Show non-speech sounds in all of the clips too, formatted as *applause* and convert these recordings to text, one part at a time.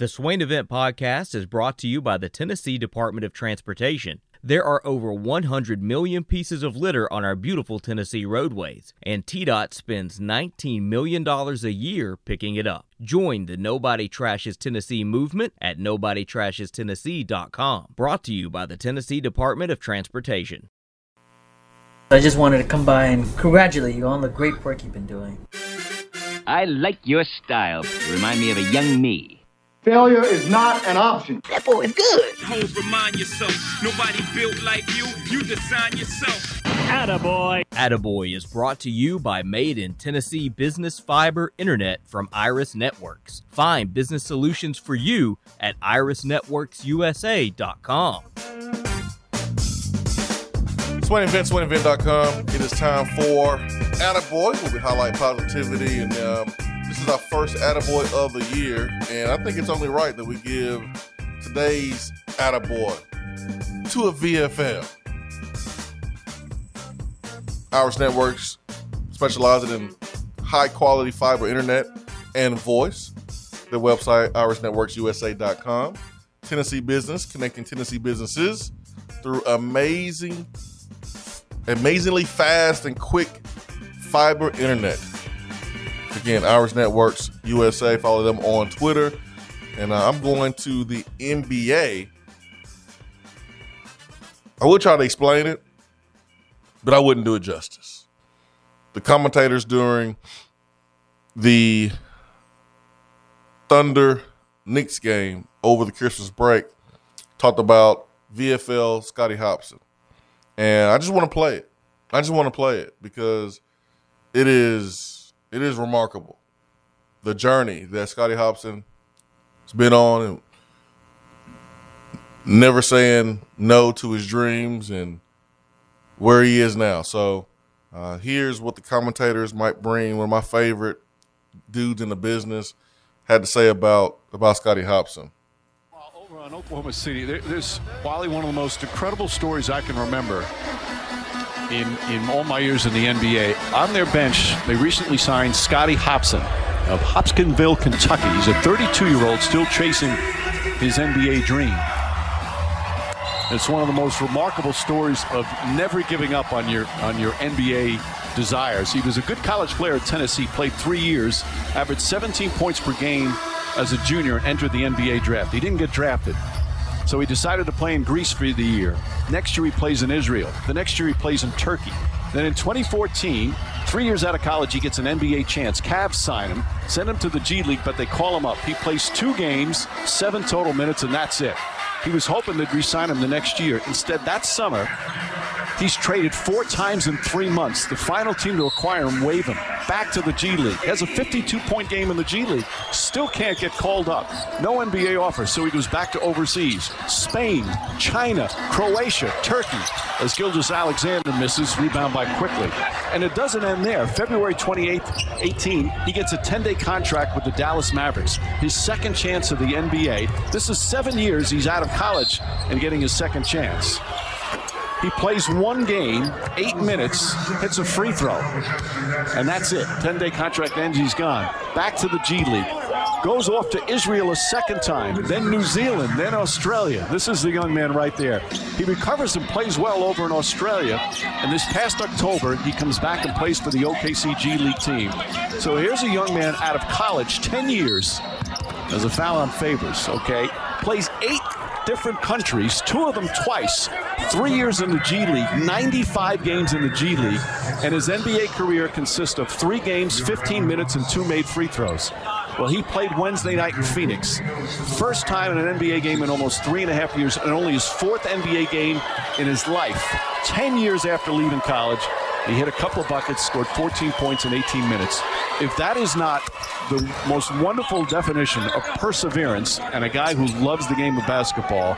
The Swain Event Podcast is brought to you by the Tennessee Department of Transportation. There are over 100 million pieces of litter on our beautiful Tennessee roadways, and TDOT spends $19 million a year picking it up. Join the Nobody Trashes Tennessee movement at NobodyTrashesTennessee.com. Brought to you by the Tennessee Department of Transportation. I just wanted to come by and congratulate you on the great work you've been doing. I like your style. Remind me of a young me. Failure is not an option. That boy is good. Always remind yourself, nobody built like you. You design yourself. Attaboy. Attaboy is brought to you by Made in Tennessee Business Fiber Internet from Iris Networks. Find business solutions for you at irisnetworksusa.com. SwainEvent, SwainEvent.com. It is time for Attaboy, where we highlight positivity and um, this is our first Attaboy of the year, and I think it's only right that we give today's Attaboy to a VFL. Iris Networks specializing in high quality fiber internet and voice. Their website, irisnetworksusa.com. Tennessee Business, connecting Tennessee businesses through amazing, amazingly fast and quick fiber internet. Again, Iris Networks USA. Follow them on Twitter. And uh, I'm going to the NBA. I will try to explain it, but I wouldn't do it justice. The commentators during the Thunder Knicks game over the Christmas break talked about VFL Scotty Hopson. And I just want to play it. I just want to play it because it is it is remarkable the journey that Scotty Hopson has been on and never saying no to his dreams and where he is now. So uh, here's what the commentators might bring. One of my favorite dudes in the business had to say about about Scotty Hopson. Over on Oklahoma City, there, there's Wally one of the most incredible stories I can remember in, in all my years in the NBA. On their bench, they recently signed Scotty Hopson of Hopkinsville, Kentucky. He's a 32 year old still chasing his NBA dream. It's one of the most remarkable stories of never giving up on your on your NBA desires. He was a good college player at Tennessee, played three years, averaged 17 points per game as a junior, and entered the NBA draft. He didn't get drafted. So he decided to play in Greece for the year. Next year he plays in Israel. The next year he plays in Turkey. Then in 2014, three years out of college, he gets an NBA chance. Cavs sign him, send him to the G League, but they call him up. He plays two games, seven total minutes, and that's it. He was hoping they'd re-sign him the next year. Instead, that summer, He's traded four times in three months. The final team to acquire him wave him back to the G League. Has a 52 point game in the G League. Still can't get called up. No NBA offer, so he goes back to overseas. Spain, China, Croatia, Turkey. As Gilgeous-Alexander misses, rebound by Quickley. And it doesn't end there. February 28, 18, he gets a 10 day contract with the Dallas Mavericks. His second chance of the NBA. This is seven years he's out of college and getting his second chance. He plays one game, eight minutes, hits a free throw, and that's it. 10 day contract ends, he's gone. Back to the G League. Goes off to Israel a second time, then New Zealand, then Australia. This is the young man right there. He recovers and plays well over in Australia. And this past October, he comes back and plays for the OKC G League team. So here's a young man out of college, 10 years, as a foul on Favors, okay? Plays eight different countries, two of them twice, three years in the G League, 95 games in the G League, and his NBA career consists of three games, 15 minutes, and two made free throws. Well, he played Wednesday night in Phoenix. First time in an NBA game in almost three and a half years, and only his fourth NBA game in his life. 10 years after leaving college, he hit a couple of buckets, scored 14 points in 18 minutes. If that is not the most wonderful definition of perseverance and a guy who loves the game of basketball,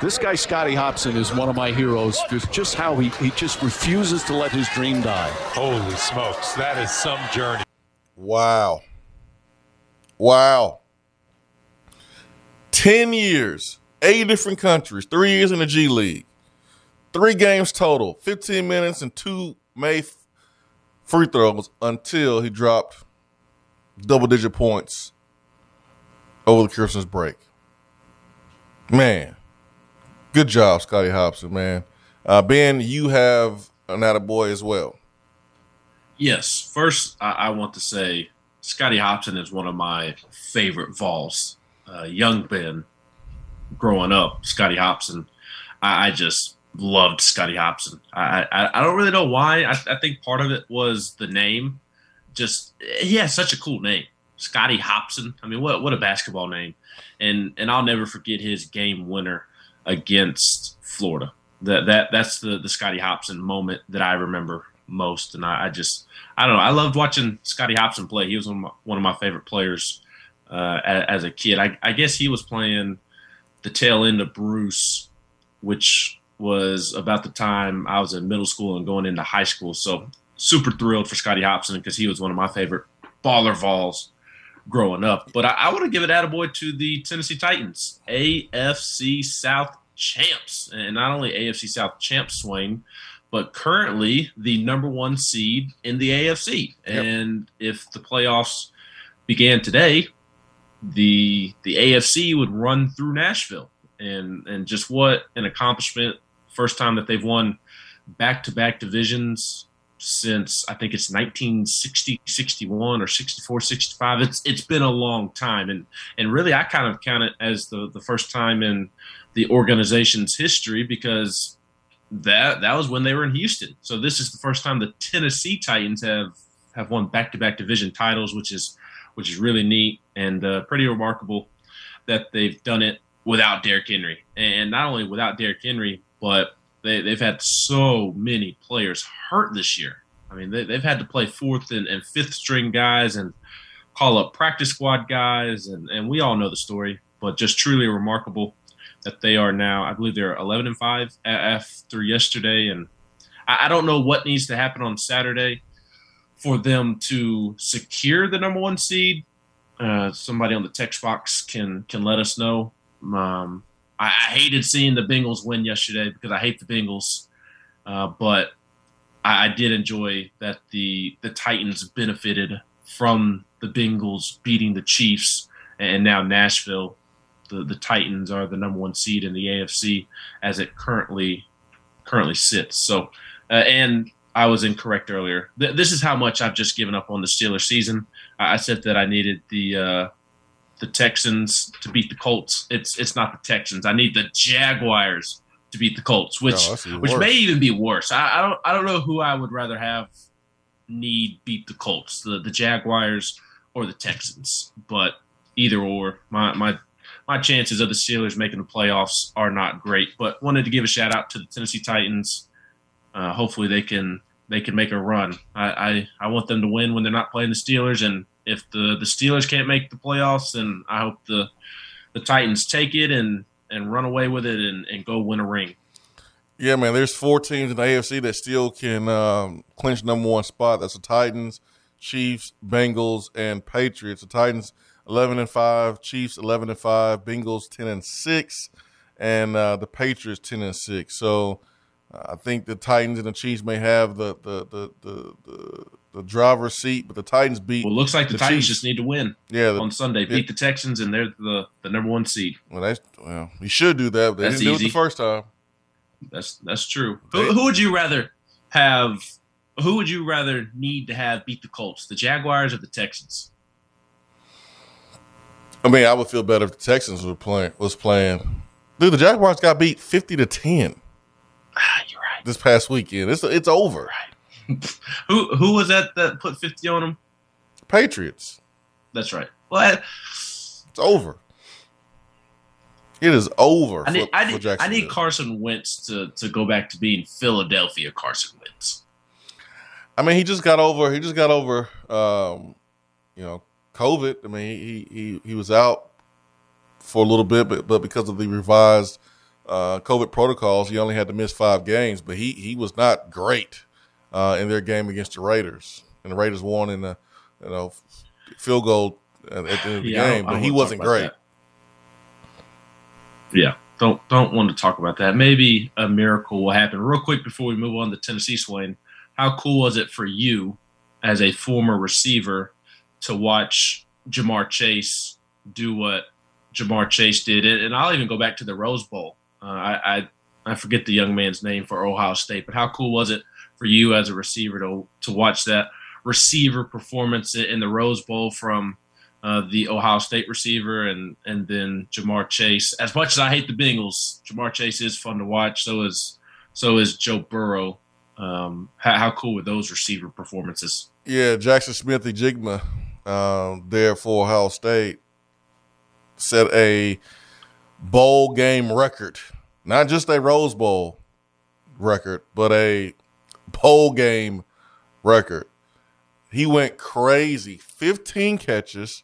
this guy Scotty Hopson is one of my heroes. Just, just how he, he just refuses to let his dream die. Holy smokes, that is some journey. Wow. Wow. 10 years, eight different countries, three years in the G League, three games total, 15 minutes and two made free throws until he dropped double digit points over the Christmas break. Man, good job, Scotty Hopson, man. Uh, ben, you have an boy as well. Yes. First, I, I want to say Scotty Hopson is one of my favorite Vols. Uh, young Ben, growing up, Scotty Hopson, I, I just loved Scotty Hopson. I, I, I don't really know why. I, I think part of it was the name. Just he has such a cool name, Scotty Hopson. I mean, what what a basketball name! And and I'll never forget his game winner against Florida. That that that's the the Scotty Hopson moment that I remember most. And I, I just I don't know. I loved watching Scotty Hopson play. He was one of my, one of my favorite players uh, as, as, a kid. I, I guess he was playing the tail end of Bruce, which was about the time I was in middle school and going into high school. So super thrilled for Scotty Hopson because he was one of my favorite baller Vols growing up. But I, I want to give it attaboy to the Tennessee Titans, AFC South champs, and not only AFC South champs, Swain, but currently the number one seed in the AFC. Yep. And if the playoffs began today, the the AFC would run through Nashville. And and just what an accomplishment First time that they've won back to back divisions since I think it's 1960, 61 or 64, 65. It's it's been a long time, and and really I kind of count it as the the first time in the organization's history because that that was when they were in Houston. So this is the first time the Tennessee Titans have have won back to back division titles, which is which is really neat and uh, pretty remarkable that they've done it without Derrick Henry, and not only without Derrick Henry, but they, they've had so many players hurt this year. I mean, they, have had to play fourth and, and, fifth string guys and call up practice squad guys, and, and we all know the story. But just truly remarkable that they are now. I believe they're 11 and five after yesterday, and I, I don't know what needs to happen on Saturday for them to secure the number one seed. Uh, somebody on the text box can can let us know. Um, I, I, hated seeing the Bengals win yesterday because I hate the Bengals, uh, but I, I, did enjoy that the the Titans benefited from the Bengals beating the Chiefs, and now Nashville, the the Titans are the number one seed in the AFC as it currently currently sits. So, uh, and I was incorrect earlier. Th- this is how much I've just given up on the Steelers season. I, I said that I needed the uh, the Texans to beat the Colts. It's it's not the Texans. I need the Jaguars to beat the Colts, which no, which may even be worse. I, I, don't I don't know who I would rather have need beat the Colts, the the Jaguars or the Texans. But either or, my my my chances of the Steelers making the playoffs are not great. But wanted to give a shout out to the Tennessee Titans. Uh, hopefully they can they can make a run. I, I I want them to win when they're not playing the Steelers and if the the Steelers can't make the playoffs, then I hope the the Titans take it and and run away with it and, and go win a ring. Yeah, man. There's four teams in the AFC that still can um, clinch number one spot. That's the Titans, Chiefs, Bengals, and Patriots. The Titans eleven and five, Chiefs eleven and five, Bengals ten and six, and uh, the Patriots ten and six. So I think the Titans and the Chiefs may have the the the the, the, the driver's seat, but the Titans beat. Well, looks like the, the Titans Chiefs. just need to win. Yeah, the, on Sunday, beat the Texans, and they're the the number one seed. Well, that's well, you should do that. They that's didn't easy. do it the first time. That's that's true. Who, who would you rather have? Who would you rather need to have beat the Colts, the Jaguars or the Texans? I mean, I would feel better if the Texans were playing was playing. Dude, the Jaguars got beat fifty to ten. Ah, you're right. This past weekend, it's it's over. Right. *laughs* who who was that that put fifty on them? Patriots. That's right. Well, it's over. It is over. I need, for, I, need, I need Carson Wentz to, to go back to being Philadelphia Carson Wentz. I mean, he just got over. He just got over. Um, you know, COVID. I mean, he he he was out for a little bit, but but because of the revised uh, COVID protocols, he only had to miss five games. But he he was not great uh, in their game against the Raiders, and the Raiders won in the you know field goal at, the end of the yeah, game. But he wasn't great. That. Yeah, don't don't want to talk about that. Maybe a miracle will happen. Real quick before we move on to Tennessee, Swain, how cool was it for you as a former receiver to watch Ja'Marr Chase do what Ja'Marr Chase did, and I'll even go back to the Rose Bowl. Uh, I, I I forget the young man's name for Ohio State, but how cool was it for you as a receiver to to watch that receiver performance in the Rose Bowl from uh, the Ohio State receiver and and then Ja'Marr Chase. As much as I hate the Bengals, Ja'Marr Chase is fun to watch. So is so is Joe Burrow. Um, how, how cool were those receiver performances? Yeah, Jaxon Smith-Njigba um, there for Ohio State set a bowl game record, not just a Rose Bowl record, but a bowl game record. He went crazy. 15 catches,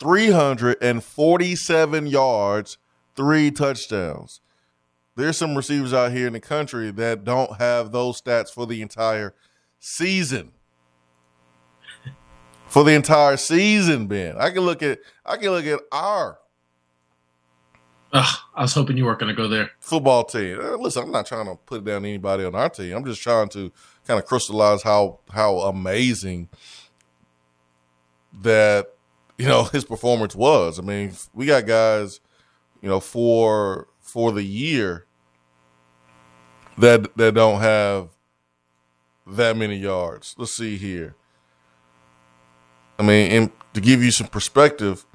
347 yards, three touchdowns. There's some receivers out here in the country that don't have those stats for the entire season. For the entire season, Ben. I can look at I can look at our Ugh, I was hoping you weren't going to go there. Football team. Uh, listen, I'm not trying to put down anybody on our team. I'm just trying to kind of crystallize how how amazing that you know *laughs* his performance was. I mean, we got guys, you know, for for the year that that don't have that many yards. Let's see here. I mean, to give you some perspective,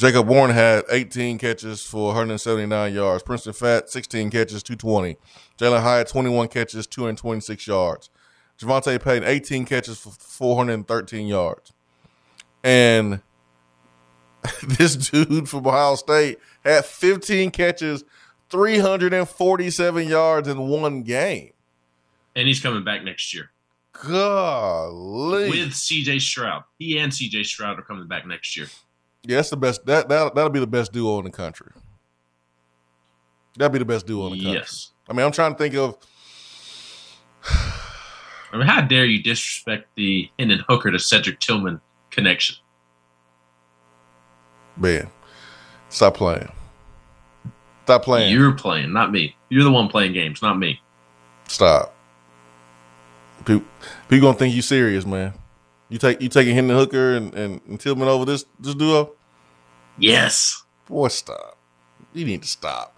Jacob Warren had 18 catches for 179 yards. Princeton Fant, 16 catches, 220. Jalin Hyatt, 21 catches, 226 yards. Javonta Payton, 18 catches for 413 yards. And *laughs* this dude from Ohio State had 15 catches, 347 yards in one game. And he's coming back next year. Golly. With CJ Stroud. He and CJ Stroud are coming back next year. Yeah, that's the best. That that that'll be the best duo in the country. That'd be the best duo in the country. Yes. I mean, I'm trying to think of. I mean, how dare you disrespect the Hendon Hooker to Cedric Tillman connection? Man, stop playing. Stop playing. You're playing, not me. You're the one playing games, not me. Stop. People, people gonna think you serious, man. You take you taking Hendon Hooker and, and, and Tillman over this this duo? Yes. Boy, stop. You need to stop.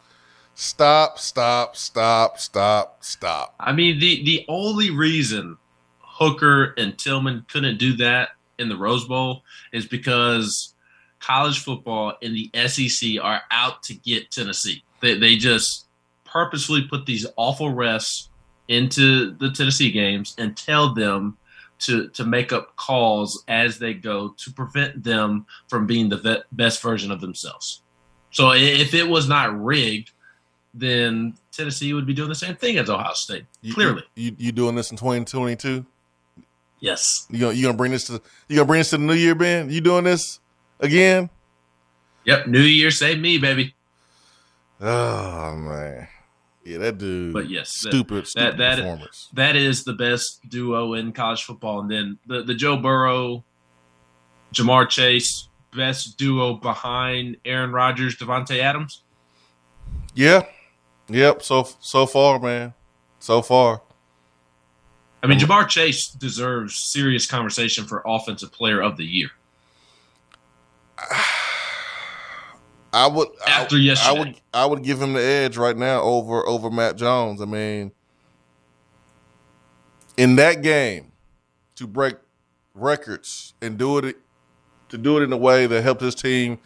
Stop, stop, stop, stop, stop. I mean, the the only reason Hooker and Tillman couldn't do that in the Rose Bowl is because college football and the SEC are out to get Tennessee. They they just purposefully put these awful refs into the Tennessee games and tell them to to make up calls as they go to prevent them from being the vet, best version of themselves. So if it was not rigged, then Tennessee would be doing the same thing as Ohio State. You, clearly, you, you doing this in 2022? Yes. You gonna you gonna bring this to you gonna bring this to the new year, Ben? You doing this again? Yep. New Year, save me, baby. Oh man. Yeah, that dude. But yes, stupid, that, stupid that, performance. That is the best duo in college football, and then the the Joe Burrow, Ja'Marr Chase, best duo behind Aaron Rodgers, Davante Adams. Yeah, yep. So so far, man. So far. I mean, Ja'Marr Chase deserves serious conversation for Offensive Player of the Year. Ah, I would after I, yesterday. I would I would give him the edge right now over over Matt Jones. I mean, in that game, to break records and do it to do it in a way that helped his team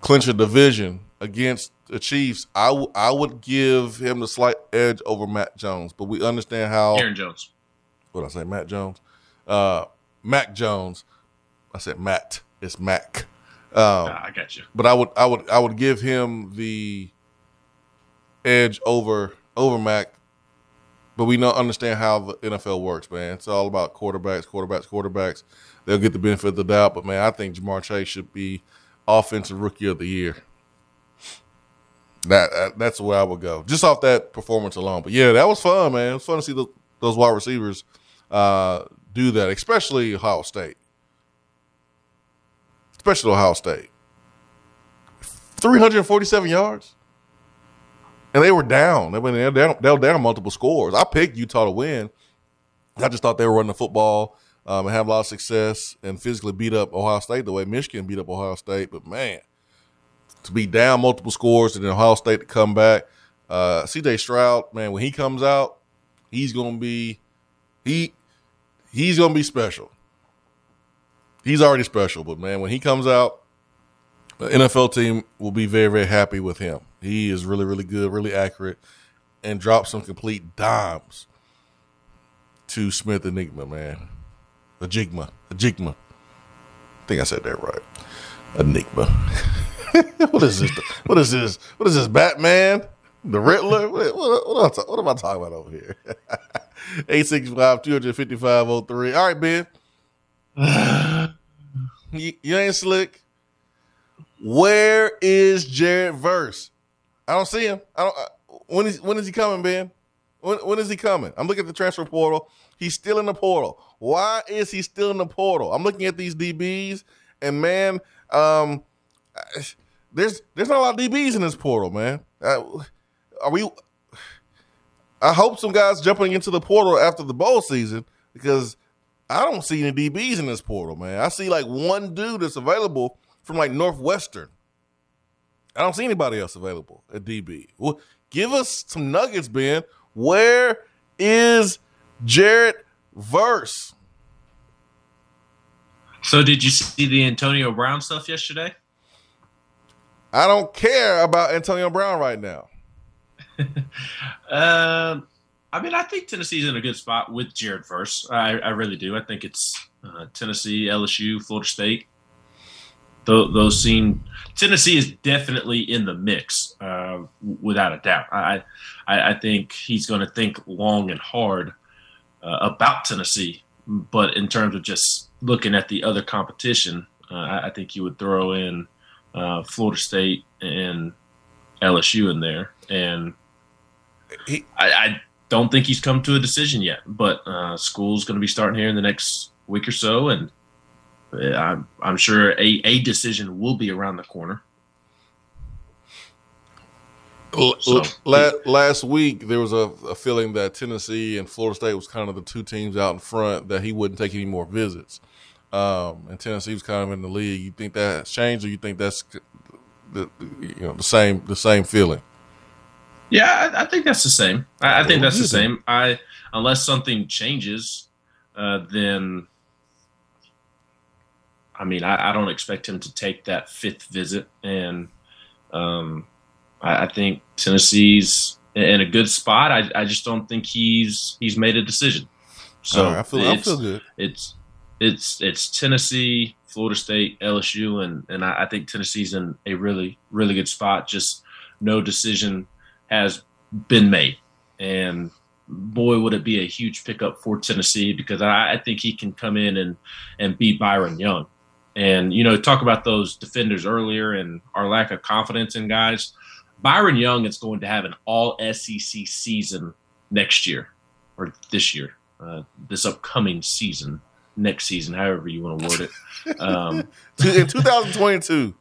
clinch a division against the Chiefs, I, w- I would give him the slight edge over Matt Jones. But we understand how Aaron Jones. What I say, Matt Jones, uh, Mac Jones. I said Matt. It's Mac. Um, I got you. But I would, I would, I would give him the edge over over Mac. But we don't understand how the NFL works, man. It's all about quarterbacks, quarterbacks, quarterbacks. They'll get the benefit of the doubt, but man, I think Ja'Marr Chase should be offensive rookie of the year. That, that that's the way I would go, just off that performance alone. But yeah, that was fun, man. It was fun to see the, those wide receivers uh, do that, especially Ohio State especially Ohio State. 347 yards. And they were down. They were down, they were down multiple scores. I picked Utah to win. I just thought they were running the football um, and have a lot of success and physically beat up Ohio State the way Michigan beat up Ohio State. But man, to be down multiple scores and then Ohio State to come back. Uh, CJ Stroud, man, when he comes out, he's gonna be he he's gonna be special. He's already special, but man, when he comes out, the NFL team will be very, very happy with him. He is really, really good, really accurate, and drops some complete dimes to Smith Enigma, man. Enigma. Enigma. I think I said that right. Enigma. *laughs* what is this? What is this? What is this? Batman? The Riddler? What, what, what, am, I, what am I talking about over here? *laughs* 865 255 03. All right, Ben. *sighs* you, you ain't slick. Where is Jared Verse? I don't see him. I don't. Uh, when is when is he coming, Ben? When when is he coming? I'm looking at the transfer portal. He's still in the portal. Why is he still in the portal? I'm looking at these DBs, and man, um, *sighs* there's there's not a lot of DBs in this portal, man. Uh, are we? *sighs* I hope some guys jumping into the portal after the bowl season because I don't see any DBs in this portal, man. I see like one dude that's available from like Northwestern. I don't see anybody else available at DB. Well, give us some nuggets, Ben. Where is Jared Verse? So, did you see the Antonio Brown stuff yesterday? I don't care about Antonio Brown right now. *laughs* um, I mean, I think Tennessee's in a good spot with Jared Verse. I, I really do. I think it's uh, Tennessee, LSU, Florida State. Those, those seem Tennessee is definitely in the mix, uh, without a doubt. I, I, I think he's going to think long and hard uh, about Tennessee, but in terms of just looking at the other competition, uh, I, I, think you would throw in uh, Florida State and LSU in there, and he, I, I, don't think he's come to a decision yet. But uh, school's going to be starting here in the next week or so, and uh, I'm, I'm sure a, a decision will be around the corner. So, last, last week, there was a, a, feeling that Tennessee and Florida State was kind of the two teams out in front that he wouldn't take any more visits. Um, and Tennessee was kind of in the league. You think that has changed, or you think that's the you know the same the same feeling? Yeah, I, I think that's the same. I, I think that's the same. I unless something changes, uh, then I mean, I, I, don't expect him to take that fifth visit, and um, I, I, think Tennessee's in a good spot. I, I just don't think he's he's made a decision. So right, I feel I feel good. It's it's it's Tennessee, Florida State, LSU, and and I, I think Tennessee's in a really really good spot. Just no decision has been made. And boy, would it be a huge pickup for Tennessee because I, I, think he can come in and, and beat Byron Young. And, you know, talk about those defenders earlier and our lack of confidence in guys. Byron Young is going to have an all SEC season next year or this year, uh, this upcoming season, next season, however you want to word it. *laughs* Um, in 2022.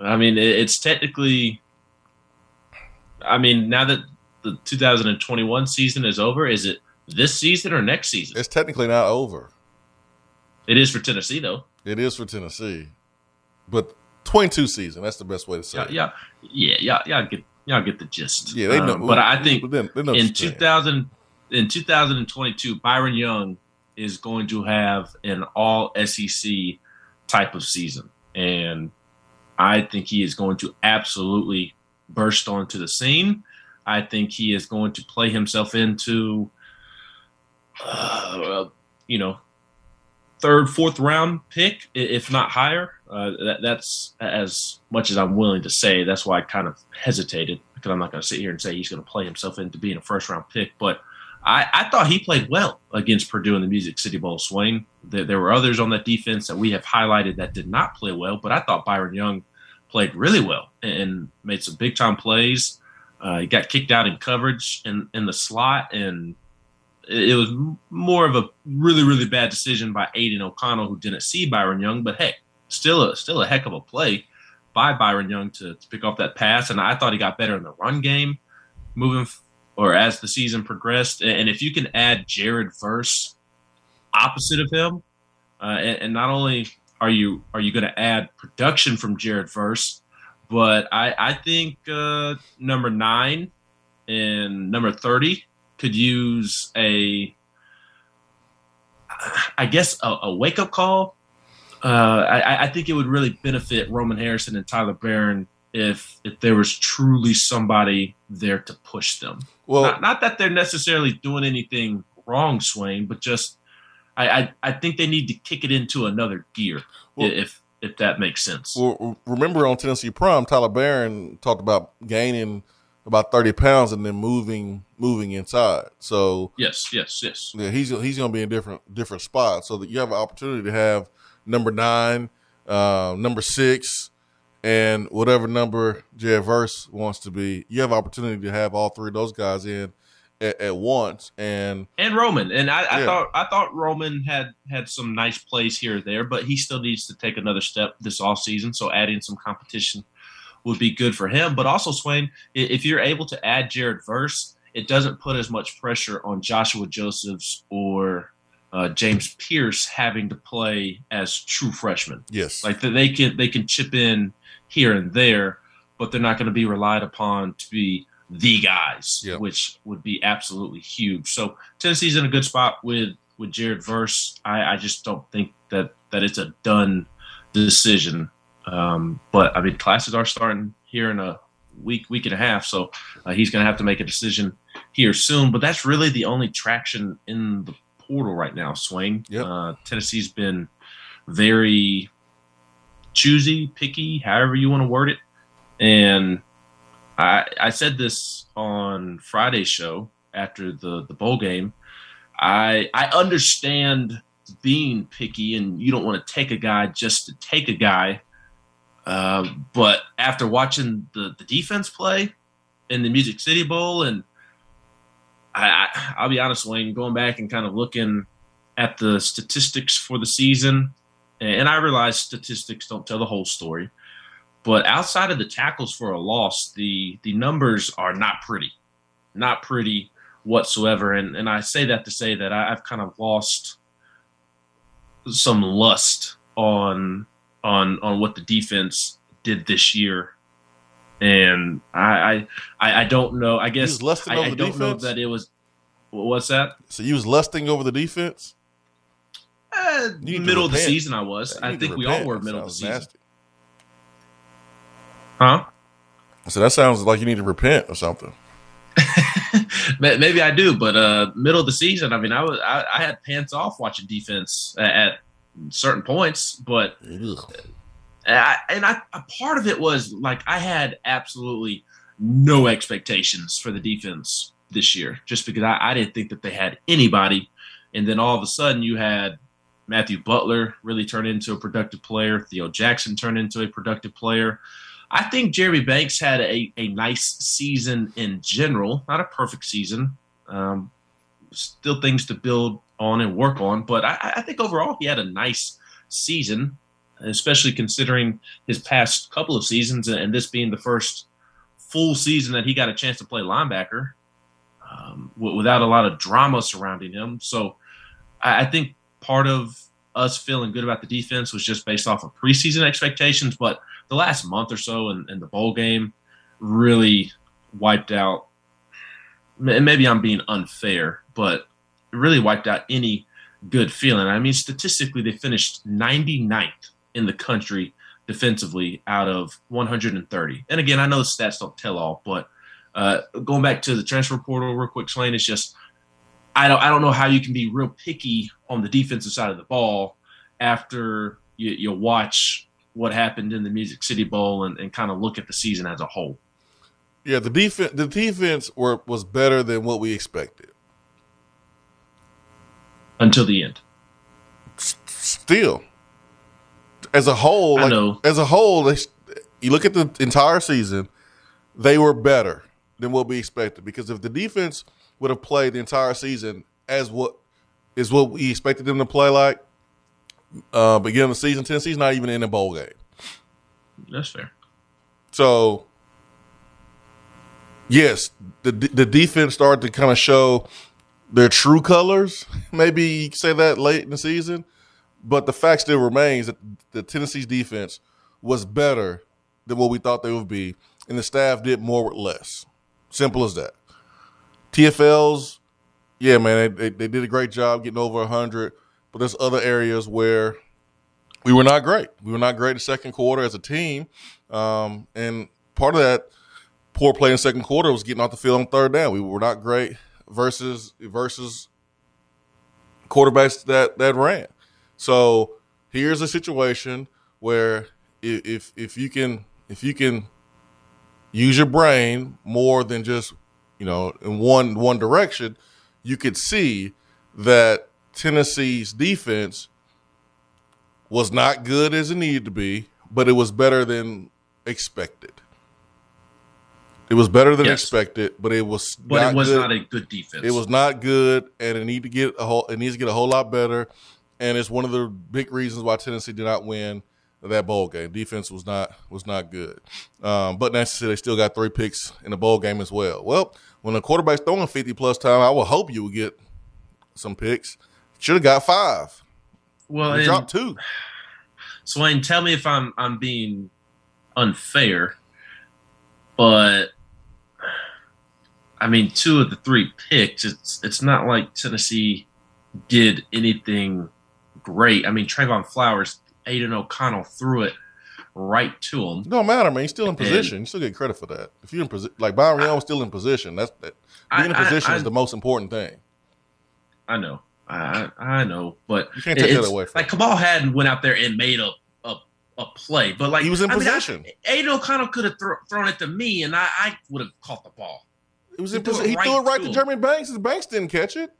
I mean, it's technically I mean, now that the 2021 season is over, is it this season or next season? It's technically not over. It is for Tennessee, though. It is for Tennessee, but 22 season. That's the best way to say. Yeah, it. yeah, yeah, yeah. Y'all get y'all get the gist. Yeah, they know. Um, but I think they, in 2000 in 2022, Byron Young is going to have an All SEC type of season, and I think he is going to absolutely burst onto the scene. I think he is going to play himself into, uh, you know, third, fourth round pick, if not higher. Uh, that, that's as much as I'm willing to say. That's why I kind of hesitated because I'm not going to sit here and say he's going to play himself into being a first round pick. But I, I, thought he played well against Purdue in the Music City Bowl. Swain. There, there, were others on that defense that we have highlighted that did not play well, but I thought Byron Young played really well and made some big time plays. Uh, he got kicked out in coverage in, in the slot, and it, was more of a really, really bad decision by Aidan O'Connell, who didn't see Byron Young. But hey, still a still a heck of a play by Byron Young to, to pick off that pass. And I thought he got better in the run game, moving or as the season progressed. And if you can add Jared Verse opposite of him, uh, and, and not only are you are you going to add production from Jared Verse, but I I think uh, number nine and number thirty could use a I guess a, a wake up call. Uh, I, I think it would really benefit Roman Harrison and Tyler Baron if if there was truly somebody there to push them. Well, not, not that they're necessarily doing anything wrong, Swain, but just I, I, I think they need to kick it into another gear Well- if if that makes sense. Well, remember on Tennessee Prime, Tyler Baron talked about gaining about thirty pounds and then moving moving inside. So yes, yes, yes. yeah, he's he's going to be in different different spots, so that you have an opportunity to have number nine, uh, number six, and whatever number Jared Verse wants to be. You have opportunity to have all three of those guys in at, at once, and And Roman, and I, I Yeah. thought I thought Roman had had some nice plays here or there, but he still needs to take another step this off season. So adding some competition would be good for him. But also, Swain, if you're able to add Jared Verse, it doesn't put as much pressure on Joshua Josephs or uh, James Pearce having to play as true freshmen. yes, Like that they can they can chip in here and there, but they're not going to be relied upon to be the guys, Yeah. which would be absolutely huge. So Tennessee's in a good spot with with Jared Verse. I, I just don't think that that it's a done decision. Um, but I mean, classes are starting here in a week week and a half, so uh, he's going to have to make a decision here soon. But that's really the only traction in the portal right now. Swain. Yep. Uh, Tennessee's been very choosy, picky, however you want to word it. And I I said this on Friday's show after the the bowl game. I I understand being picky and you don't want to take a guy just to take a guy. Uh, but after watching the, the defense play in the Music City Bowl, and I, I, I'll be honest, Wayne, going back and kind of looking at the statistics for the season, and I realize statistics don't tell the whole story, but outside of the tackles for a loss, the the numbers are not pretty, not pretty whatsoever. And and I say that to say that I, I've kind of lost some lust on on on what the defense did this year. And I I, I don't know. I guess I, I don't know that it was. What's that? so you was lusting over the defense. Uh, You need to middle of the season, I was. I think we all were middle of the season. nasty. Huh? So that sounds like you need to repent or something. *laughs* Maybe I do, but uh, middle of the season, I mean, I was I, I had pants off watching defense at, at certain points, but Ugh. I, and I a part of it was like I had absolutely no expectations for the defense this year, just because I, I didn't think that they had anybody, and then all of a sudden you had Matthew Butler really turn into a productive player, Theo Jackson turn into a productive player. I think Jeremy Banks had a, a nice season in general, not a perfect season. Um, still things to build on and work on, but I, I think overall he had a nice season, especially considering his past couple of seasons and this being the first full season that he got a chance to play linebacker um, without a lot of drama surrounding him. So I, I think part of us feeling good about the defense was just based off of preseason expectations, but the last month or so in, in the bowl game really wiped out. m- Maybe I'm being unfair, but it really wiped out any good feeling. I mean, statistically, they finished 99th in the country defensively out of 130. And again, I know the stats don't tell all, but uh, going back to the transfer portal real quick, Swain, it's just I don't I don't know how you can be real picky on the defensive side of the ball after you, you watch what happened in the Music City Bowl and, and kind of look at the season as a whole. Yeah, the defense the defense were was better than what we expected. Until the end. Still, as a whole, I like, know. as a whole, they, you look at the entire season, they were better than what we expected. Because if the defense would have played the entire season as what is what we expected them to play like, uh, beginning of the season, Tennessee's not even in a bowl game. That's fair. So, yes, the the defense started to kind of show their true colors. *laughs* Maybe you could say that late in the season, but the fact still remains that the Tennessee's defense was better than what we thought they would be, and the staff did more with less. Simple as that. TFLs, yeah, man, they, they, they did a great job getting over 100, but there's other areas where we were not great. We were not great in the second quarter as a team. Um, and part of that poor play in the second quarter was getting off the field on third down. We were not great versus versus quarterbacks that that ran. So here's a situation where if if you can if you can use your brain more than just you know in one one direction, you could see that Tennessee's defense was not good as it needed to be, but it was better than expected. It was better than Yes. expected, but it was But not it was good. not a good defense. It was not good, and it need to get a whole. It needs to get a whole lot better, and it's one of the big reasons why Tennessee did not win that bowl game. Defense was not was not good, um, but necessarily they still got three picks in the bowl game as well. Well, when the quarterback's throwing fifty plus time, I would hope you would get some picks. Should have got five. well, and- dropped two. Swain, tell me if I'm I'm being unfair, but I mean, two of the three picks. It's it's not like Tennessee did anything great. I mean, Trevon Flowers, Aidan O'Connell threw it right to him. Don't matter, man. You're still in And- position. You still get credit for that. If you're in position, like Byron was still in position. That's that. Being in I- I- position is the most important thing. I know, I I know, but You can't take that away Like Kamal went out there and made a a, a play, but like He was in I mean, I- position. Aidan O'Connell could have thro- thrown it to me, and I, I would have caught the ball. It was He in threw it. He right threw it right to to. Jeremy Banks. and Banks didn't catch it.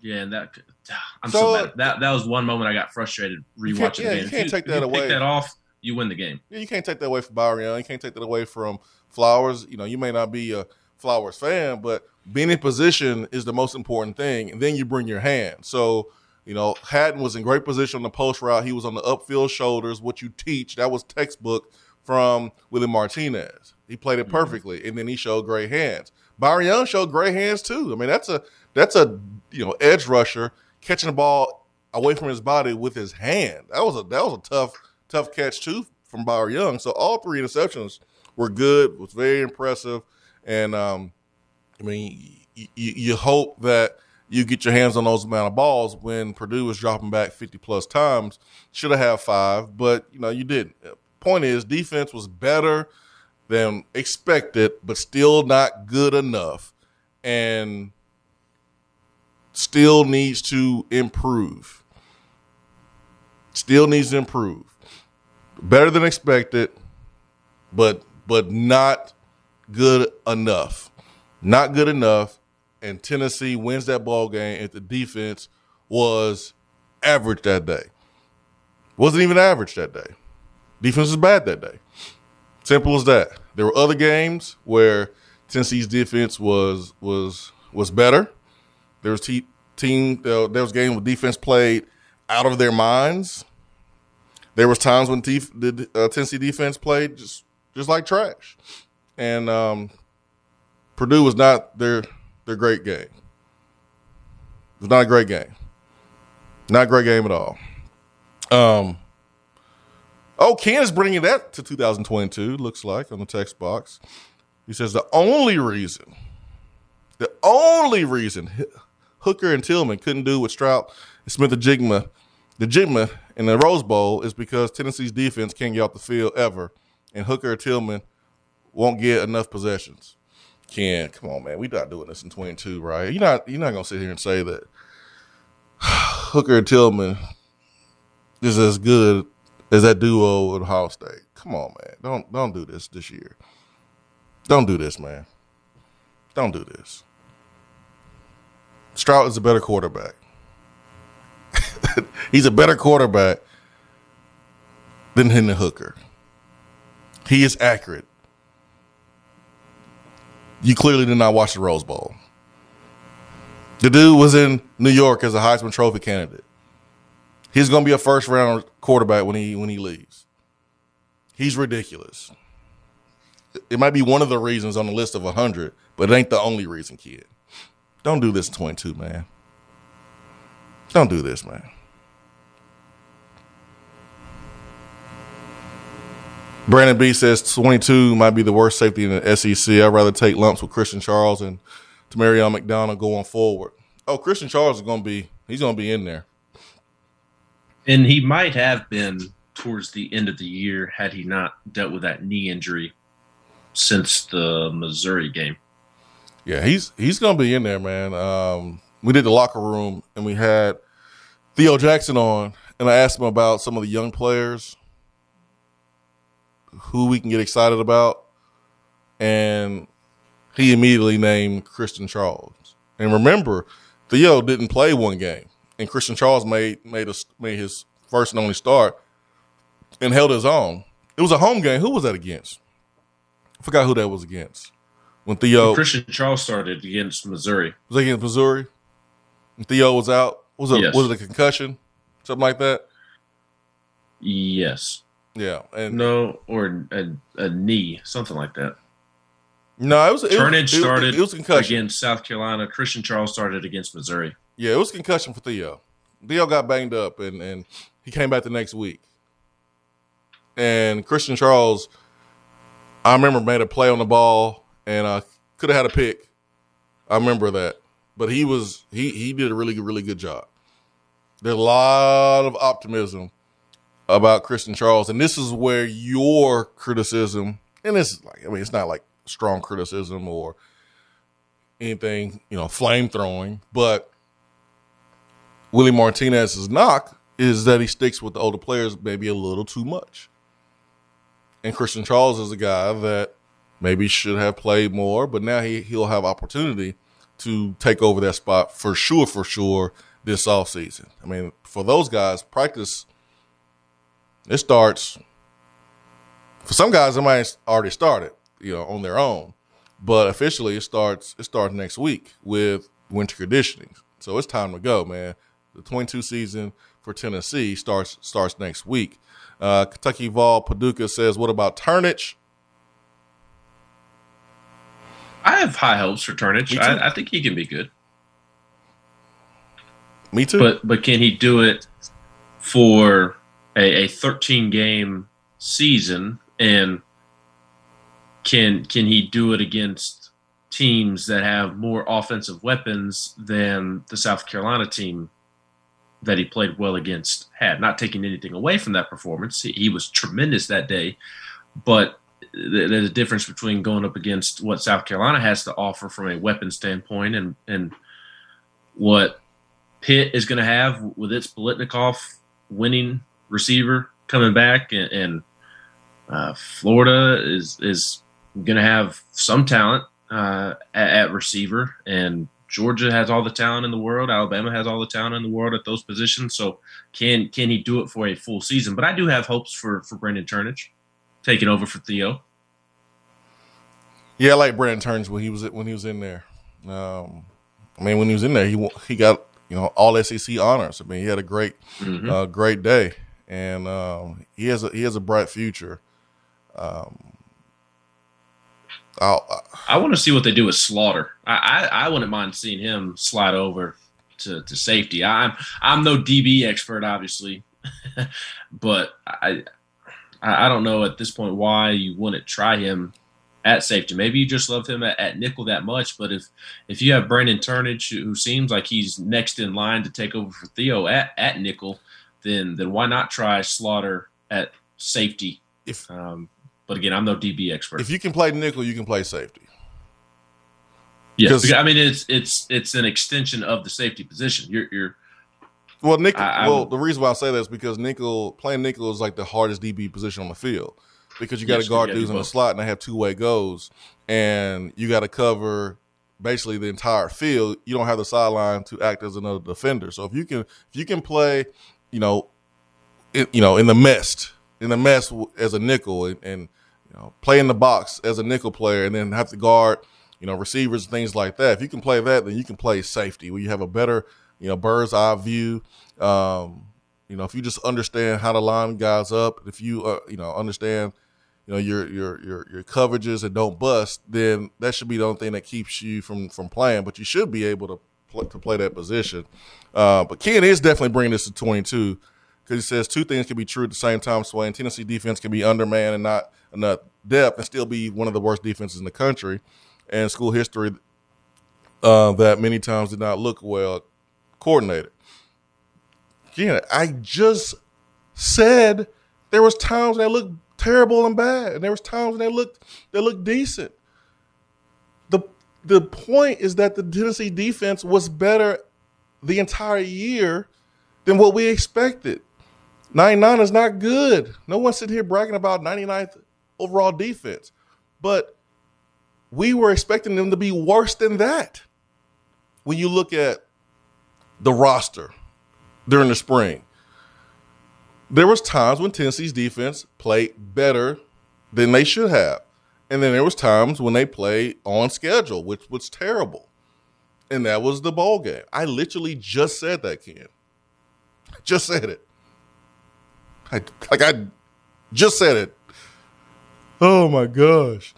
Yeah, and that ah, I'm So, so, mad. That that was one moment I got frustrated rewatching the yeah, game. you can't take if that you away. Take that off, you win the game. Yeah, you can't take that away from Byron. You can't take that away from Flowers. You know, you may not be a Flowers fan, but being in position is the most important thing. And then you bring your hand. So, you know, Hadden was in great position on the post route. He was on the upfield shoulders, what you teach. That was textbook from Willie Martinez. He played it mm-hmm. perfectly, and then he showed great hands. Byron Young showed great hands too. I mean, that's a that's a you know edge rusher catching the ball away from his body with his hand. That was a that was a tough tough catch too from Byron Young. So all three interceptions were good. Was very impressive, and um, I mean, you, you hope that you get your hands on those amount of balls when Purdue was dropping back fifty plus times. Should have had five, but you know you didn't. Point is, defense was better than expected, but still not good enough, and still needs to improve. Still needs to improve. Better than expected, but but not good enough. Not good enough. And Tennessee wins that ball game if the defense was average that day. Wasn't even average that day. Defense was bad that day. Simple as that. There were other games where Tennessee's defense was was was better. There was te- team there was game where defense played out of their minds. There was times when the uh, Tennessee defense played just just like trash, and um, Purdue was not their their great game. It was not a great game. Not a great game at all. Um. Oh, Ken is bringing that to 2022. Looks like on the text box. He says the only reason, the only reason Hooker and Tillman couldn't do what Stroud and Smith-Njigba, the Jigma in the Rose Bowl is because Tennessee's defense can't get off the field ever, and Hooker and Tillman won't get enough possessions. Ken, come on, man, we not doing this in 22, right? You're not you're not gonna sit here and say that *sighs* Hooker and Tillman is as good as that duo at Ohio State. Come on, man, don't don't do this this year. Don't do this, man. Don't do this. Stroud is a better quarterback. *laughs* He's a better quarterback than Hendon Hooker. He is accurate. You clearly did not watch the Rose Bowl. The dude was in New York as a Heisman Trophy candidate. He's going to be a first round quarterback when he when he leaves. He's ridiculous. It might be one of the reasons on the list of 100, but it ain't the only reason, kid. Don't do this 22, man. Don't do this, man. Brandon B says 22 might be the worst safety in the SEC. I'd rather take lumps with Christian Charles and Tamarion McDonald going forward. Oh, Christian Charles is going to be he's going to be in there. And he might have been towards the end of the year had he not dealt with that knee injury since the Missouri game. Yeah, he's he's going to be in there, man. Um, we did the locker room and we had Theo Jackson on, and I asked him about some of the young players who we can get excited about, and he immediately named Christian Charles. And remember, Theo didn't play one game, and Christian Charles made made a, made his first and only start and held his own. It was a home game. Who was that against? I forgot who that was against. When Theo Christian Charles started against Missouri. Was that against Missouri? And Theo was out. Was it Yes. was it a concussion? Something like that? Yes. Yeah. And No, or a, a knee, something like that. no, it was it, was- Turnage it, started it was concussion. against South Carolina. Christian Charles started against Missouri. Yeah, it was concussion for Theo. Theo got banged up and, and he came back the next week. And Christian Charles, I remember made a play on the ball and uh, could have had a pick. I remember that. But he was he he did a really good really good job. There's a lot of optimism about Christian Charles, and this is where your criticism, and this is like I mean, it's not like strong criticism or anything, you know, flame throwing, but Willie Martinez's knock is that he sticks with the older players maybe a little too much. And Christian Charles is a guy that maybe should have played more, but now he, he'll have opportunity to take over that spot for sure, for sure, this offseason. I mean, for those guys, practice, it starts, for some guys, it might already started, you know, on their own. But officially, it starts. It starts next week with winter conditioning. So it's time to go, man. The 22 season for Tennessee starts starts next week. Uh, Kentucky Vol Paducah says, "What about Turnage?" I have high hopes for Turnage. I, I think he can be good. Me too. But but can he do it for a, a 13 game season and can can he do it against teams that have more offensive weapons than the South Carolina team that he played well against had? Not taking anything away from that performance, he, he was tremendous that day, but there's a difference between going up against what South Carolina has to offer from a weapon standpoint and and what Pitt is going to have with its Biletnikoff winning receiver coming back, and, and uh, Florida is is going to have some talent uh, at, at receiver, and Georgia has all the talent in the world. Alabama has all the talent in the world at those positions. So can can he do it for a full season? But I do have hopes for for Brandon Turnage taking over for Theo. Yeah, I like Brandon Turns when he was when he was in there. Um, I mean, when he was in there, he he got you know all SEC honors. I mean, he had a great Mhm. uh, great day, and um, he has a he has a bright future. Um, I'll, I want to see what they do with Slaughter. I, I, I wouldn't mind seeing him slide over to, to safety. I'm I'm no DB expert, obviously, *laughs* but I I I don't know at this point why you wouldn't try him at safety. Maybe you just love him at, at nickel that much. But if if you have Brandon Turnage, who seems like he's next in line to take over for Theo at, at nickel, then then why not try Slaughter at safety? If um, but again, I'm no DB expert. if you can play nickel, you can play safety. Yes, because, I mean it's it's it's an extension of the safety position. You're you're Well, nickel. I- well, the reason why I say that is because nickel playing nickel is like the hardest DB position on the field because you got to you guard dudes in the slot and they have two way goes, and you got to cover basically the entire field. You don't have the sideline to act as another defender. So if you can, if you can play, you know, in, you know, in the mess, in the mess as a nickel, and, and you know, play in the box as a nickel player, and then have to guard, you know, receivers and things like that. If you can play that, then you can play safety where you have a better, you know, bird's eye view. Um, you know, if you just understand how to line guys up, if you, uh, you know, understand, you know, your your your your coverages and don't bust, then that should be the only thing that keeps you from from playing. But you should be able to to play that position. Uh, but Ken is definitely bringing this to 22. because he says two things can be true at the same time. Swain Tennessee defense can be undermanned and not enough depth, and still be one of the worst defenses in the country. And school history uh, that many times did not look well coordinated. Again, I just said there was times that looked terrible and bad, and there was times they looked they looked decent. The point is that the Tennessee defense was better the entire year than what we expected. 99 is not good. No one's sitting here bragging about 99th overall defense, but we were expecting them to be worse than that. When you look at the roster during the spring, there was times when Tennessee's defense played better than they should have. And then there was times when they played on schedule, which was terrible. And that was the bowl game. I literally just said that, Ken. Just said it. I, like I just said it. Oh my gosh.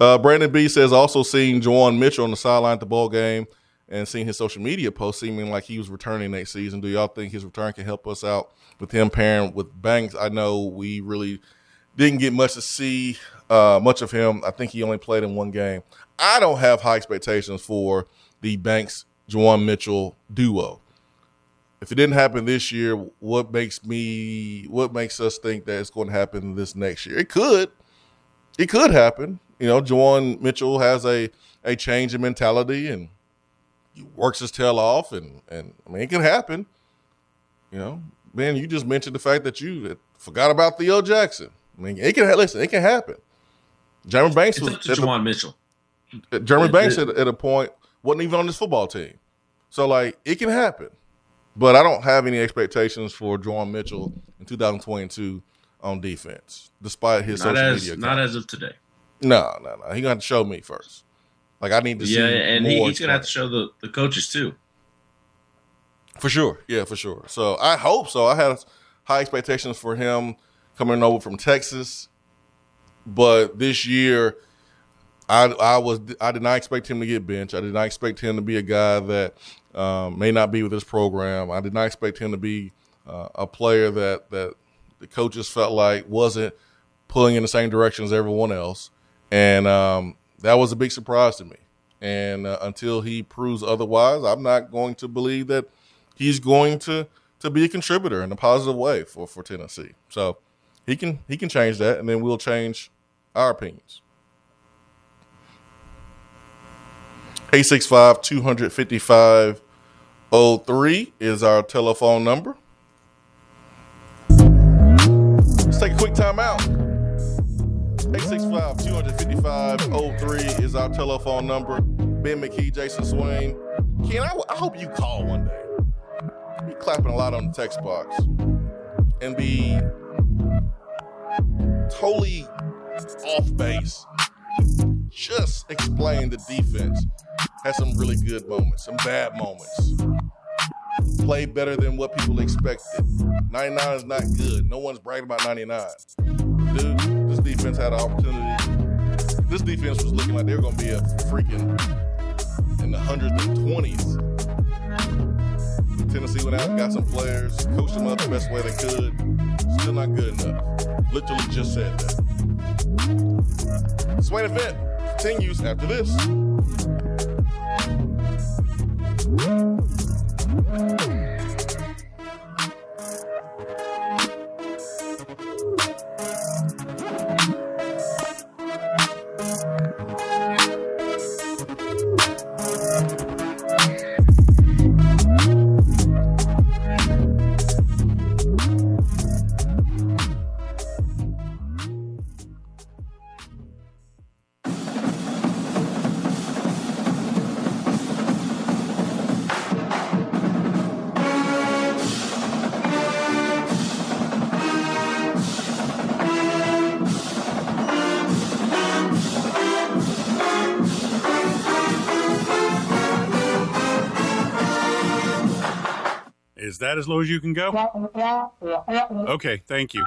Uh, Brandon B says also seeing Juwan Mitchell on the sideline at the bowl game and seeing his social media post seeming like he was returning next season. Do y'all think his return can help us out with him pairing with Banks? I know we really didn't get much to see uh, much of him. I think he only played in one game. I don't have high expectations for the Banks Juwan Mitchell duo. If it didn't happen this year, what makes me what makes us think that it's going to happen this next year? It could. It could happen. You know, Juwan Mitchell has a a change in mentality and he works his tail off and and I mean it can happen. You know, man, you just mentioned the fact that you forgot about Theo Jackson. I mean, it can listen, it can happen. Jeremy Banks was up to Juwan Mitchell. Jeremy Banks at, at a point wasn't even on this football team. So like it can happen. But I don't have any expectations for Juwan Mitchell in 2022 on defense, despite his Not social as media. not as of today. No, no, no. He gonna have to show me first. Like I need to Yeah, see. Yeah, and he, more he's gonna have to show the, the coaches too. For sure. Yeah, for sure. So I hope so. I had high expectations for him coming over from Texas. But this year I I was I did not expect him to get benched. I did not expect him to be a guy that um, may not be with this program. I did not expect him to be uh, a player that that the coaches felt like wasn't pulling in the same direction as everyone else, and um, that was a big surprise to me. And uh, until he proves otherwise, I'm not going to believe that he's going to to be a contributor in a positive way for for Tennessee. So he can he can change that, and then we'll change our opinions. 865 255 03 is our telephone number. Let's take a quick time out. 865 255 03 is our telephone number. Ben McKee, Jason Swain. Ken, I, I hope you call one day. Be clapping a lot on the text box and be totally off base. Just explain the defense. Had some really good moments, some bad moments. Played better than what people expected. 99 is not good. No one's bragging about 99. Dude, this defense had an opportunity. This defense was looking like they were going to be a freaking in the hundreds and twenties. Tennessee went out got some players, coached them up the best way they could. Still not good enough. Literally just said that. Swain event continues after this. Is that as low as you can go? Okay, thank you.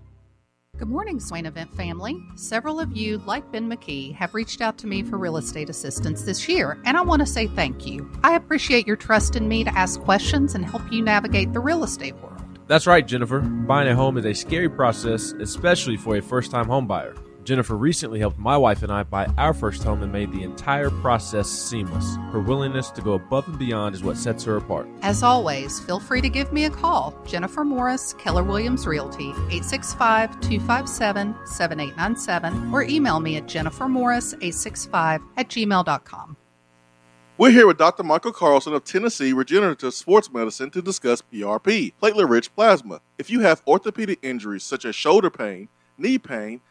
Good morning, Swain Event family. Several of you, like Ben McKee, have reached out to me for real estate assistance this year, and I want to say thank you. I appreciate your trust in me to ask questions and help you navigate the real estate world. That's right, Jennifer. Buying a home is a scary process, especially for a first time home buyer. Jennifer recently helped my wife and I buy our first home and made the entire process seamless. Her willingness to go above and beyond is what sets her apart. As always, feel free to give me a call. Jennifer Morris, Keller Williams Realty, 865 257 7897, or email me at jennifermorris865 at gmail.com. We're here with Dr. Michael Carlson of Tennessee Regenerative Sports Medicine to discuss PRP, platelet rich plasma. If you have orthopedic injuries such as shoulder pain, knee pain,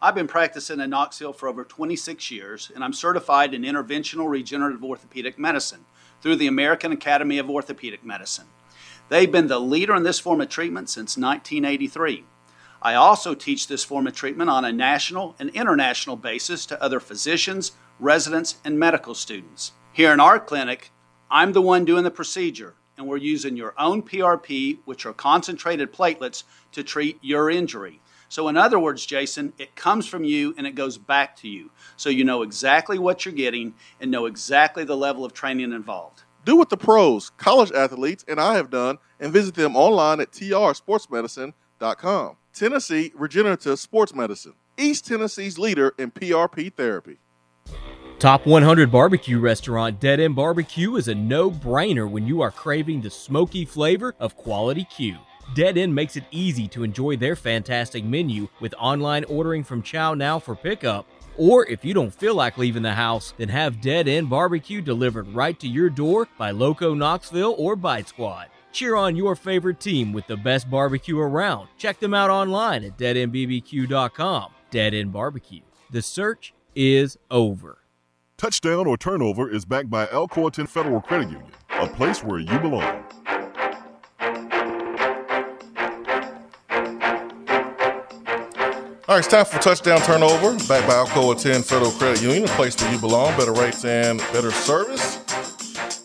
I've been practicing in Knoxville for over 26 years, and I'm certified in interventional regenerative orthopedic medicine through the American Academy of Orthopedic Medicine. They've been the leader in this form of treatment since 1983. I also teach this form of treatment on a national and international basis to other physicians, residents, and medical students. Here in our clinic, I'm the one doing the procedure, and we're using your own PRP, which are concentrated platelets, to treat your injury. So, in other words, Jason, it comes from you and it goes back to you. So you know exactly what you're getting and know exactly the level of training involved. Do what the pros, college athletes, and I have done and visit them online at trsportsmedicine.com. Tennessee Regenerative Sports Medicine, East Tennessee's leader in PRP therapy. Top 100 barbecue restaurant Dead End Barbecue is a no brainer when you are craving the smoky flavor of quality Q. Dead End makes it easy to enjoy their fantastic menu with online ordering from ChowNow for pickup. Or if you don't feel like leaving the house, then have Dead End Barbecue delivered right to your door by Loco Knoxville or Bite Squad. Cheer on your favorite team with the best barbecue around. Check them out online at deadendbbq.com. Dead End Barbecue. The search is over. Touchdown or turnover is backed by Alcoa Tenn Federal Credit Union, a place where you belong. All right, it's time for touchdown turnover. Backed by Alcoa Tenn Federal Credit Union, a place where you belong. Better rates and better service.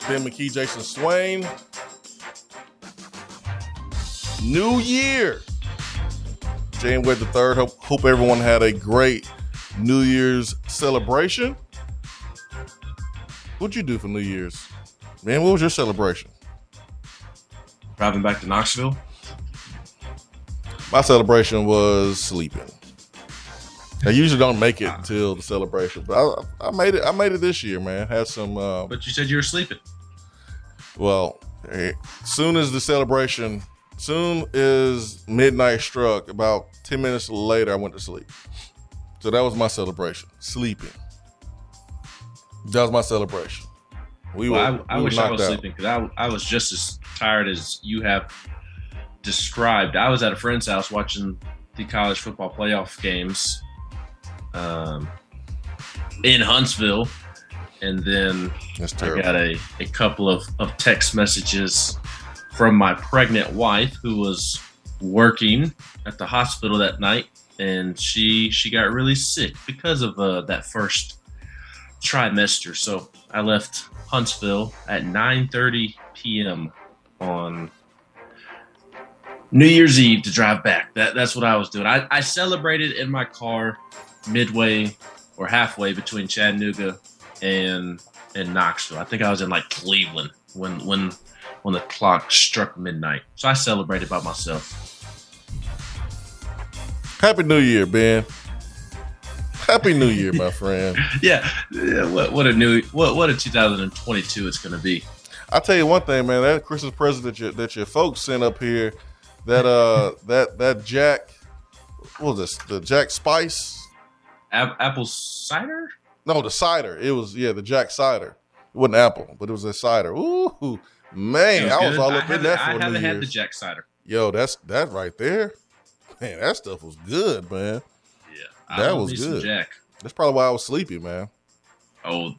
Ben McKee, Jason Swain. New Year. Jane Wade the third. Hope, hope everyone had a great New Year's celebration. What'd you do for New Year's? Man, what was your celebration? Driving back to Knoxville. My celebration was sleeping. I usually don't make it until the celebration, but I, I made it. I made it this year, man. Had some. Uh, But you said you were sleeping. well, eh, soon as the celebration, soon as midnight struck, about ten minutes later, I went to sleep. So that was my celebration, sleeping. That was my celebration. We well, were. I, I we were wish I knocked was out. sleeping because I, I was just as tired as you have described. I was at a friend's house watching the college football playoff games um, in Huntsville, and then I got a, a couple of, of text messages from my pregnant wife who was working at the hospital that night, and she she got really sick because of uh, that first trimester. So I left Huntsville at 9:30 p.m. on New Year's Eve to drive back. That that's what I was doing. I, I celebrated in my car midway or halfway between Chattanooga and and Knoxville. I think I was in like Cleveland when when when the clock struck midnight. So I celebrated by myself. Happy New Year, Ben. Happy New Year, my *laughs* friend. yeah, yeah. What, what a new what what a 2022 it's going to be. I'll tell you one thing, man. That Christmas present that your that your folks sent up here, that uh *laughs* that that Jack, what was this? The Jack Spice, A- apple cider. no, the cider. It was yeah, the Jack cider. It wasn't apple, but it was a cider. Ooh, man, It I was good. all I up in haven't- that for New haven't had the Jack cider. Yo, that's that right there. Man, that stuff was good, man. Yeah, that was good. Jack. That's probably why I was sleepy, man. Oh,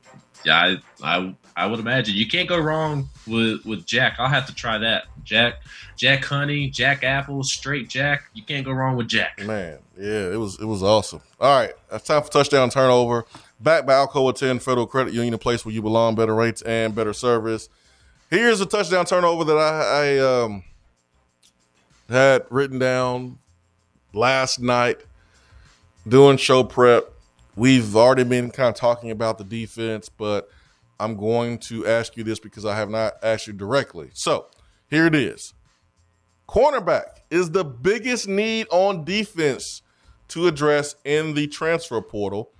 I, I I would imagine you can't go wrong with with Jack. I'll have to try that. Jack, Jack Honey, Jack Apple, straight Jack. You can't go wrong with Jack. Man, yeah, it was it was awesome. All right, it's time for touchdown turnover. Back by Alcoa Tenn Federal Credit Union, a place where you belong, better rates and better service. Here's a touchdown turnover that I, I um had written down last night doing show prep. We've already been kind of talking about the defense, but I'm going to ask you this because I have not asked you directly. So here it is. Cornerback is the biggest need on defense to address in the transfer portal.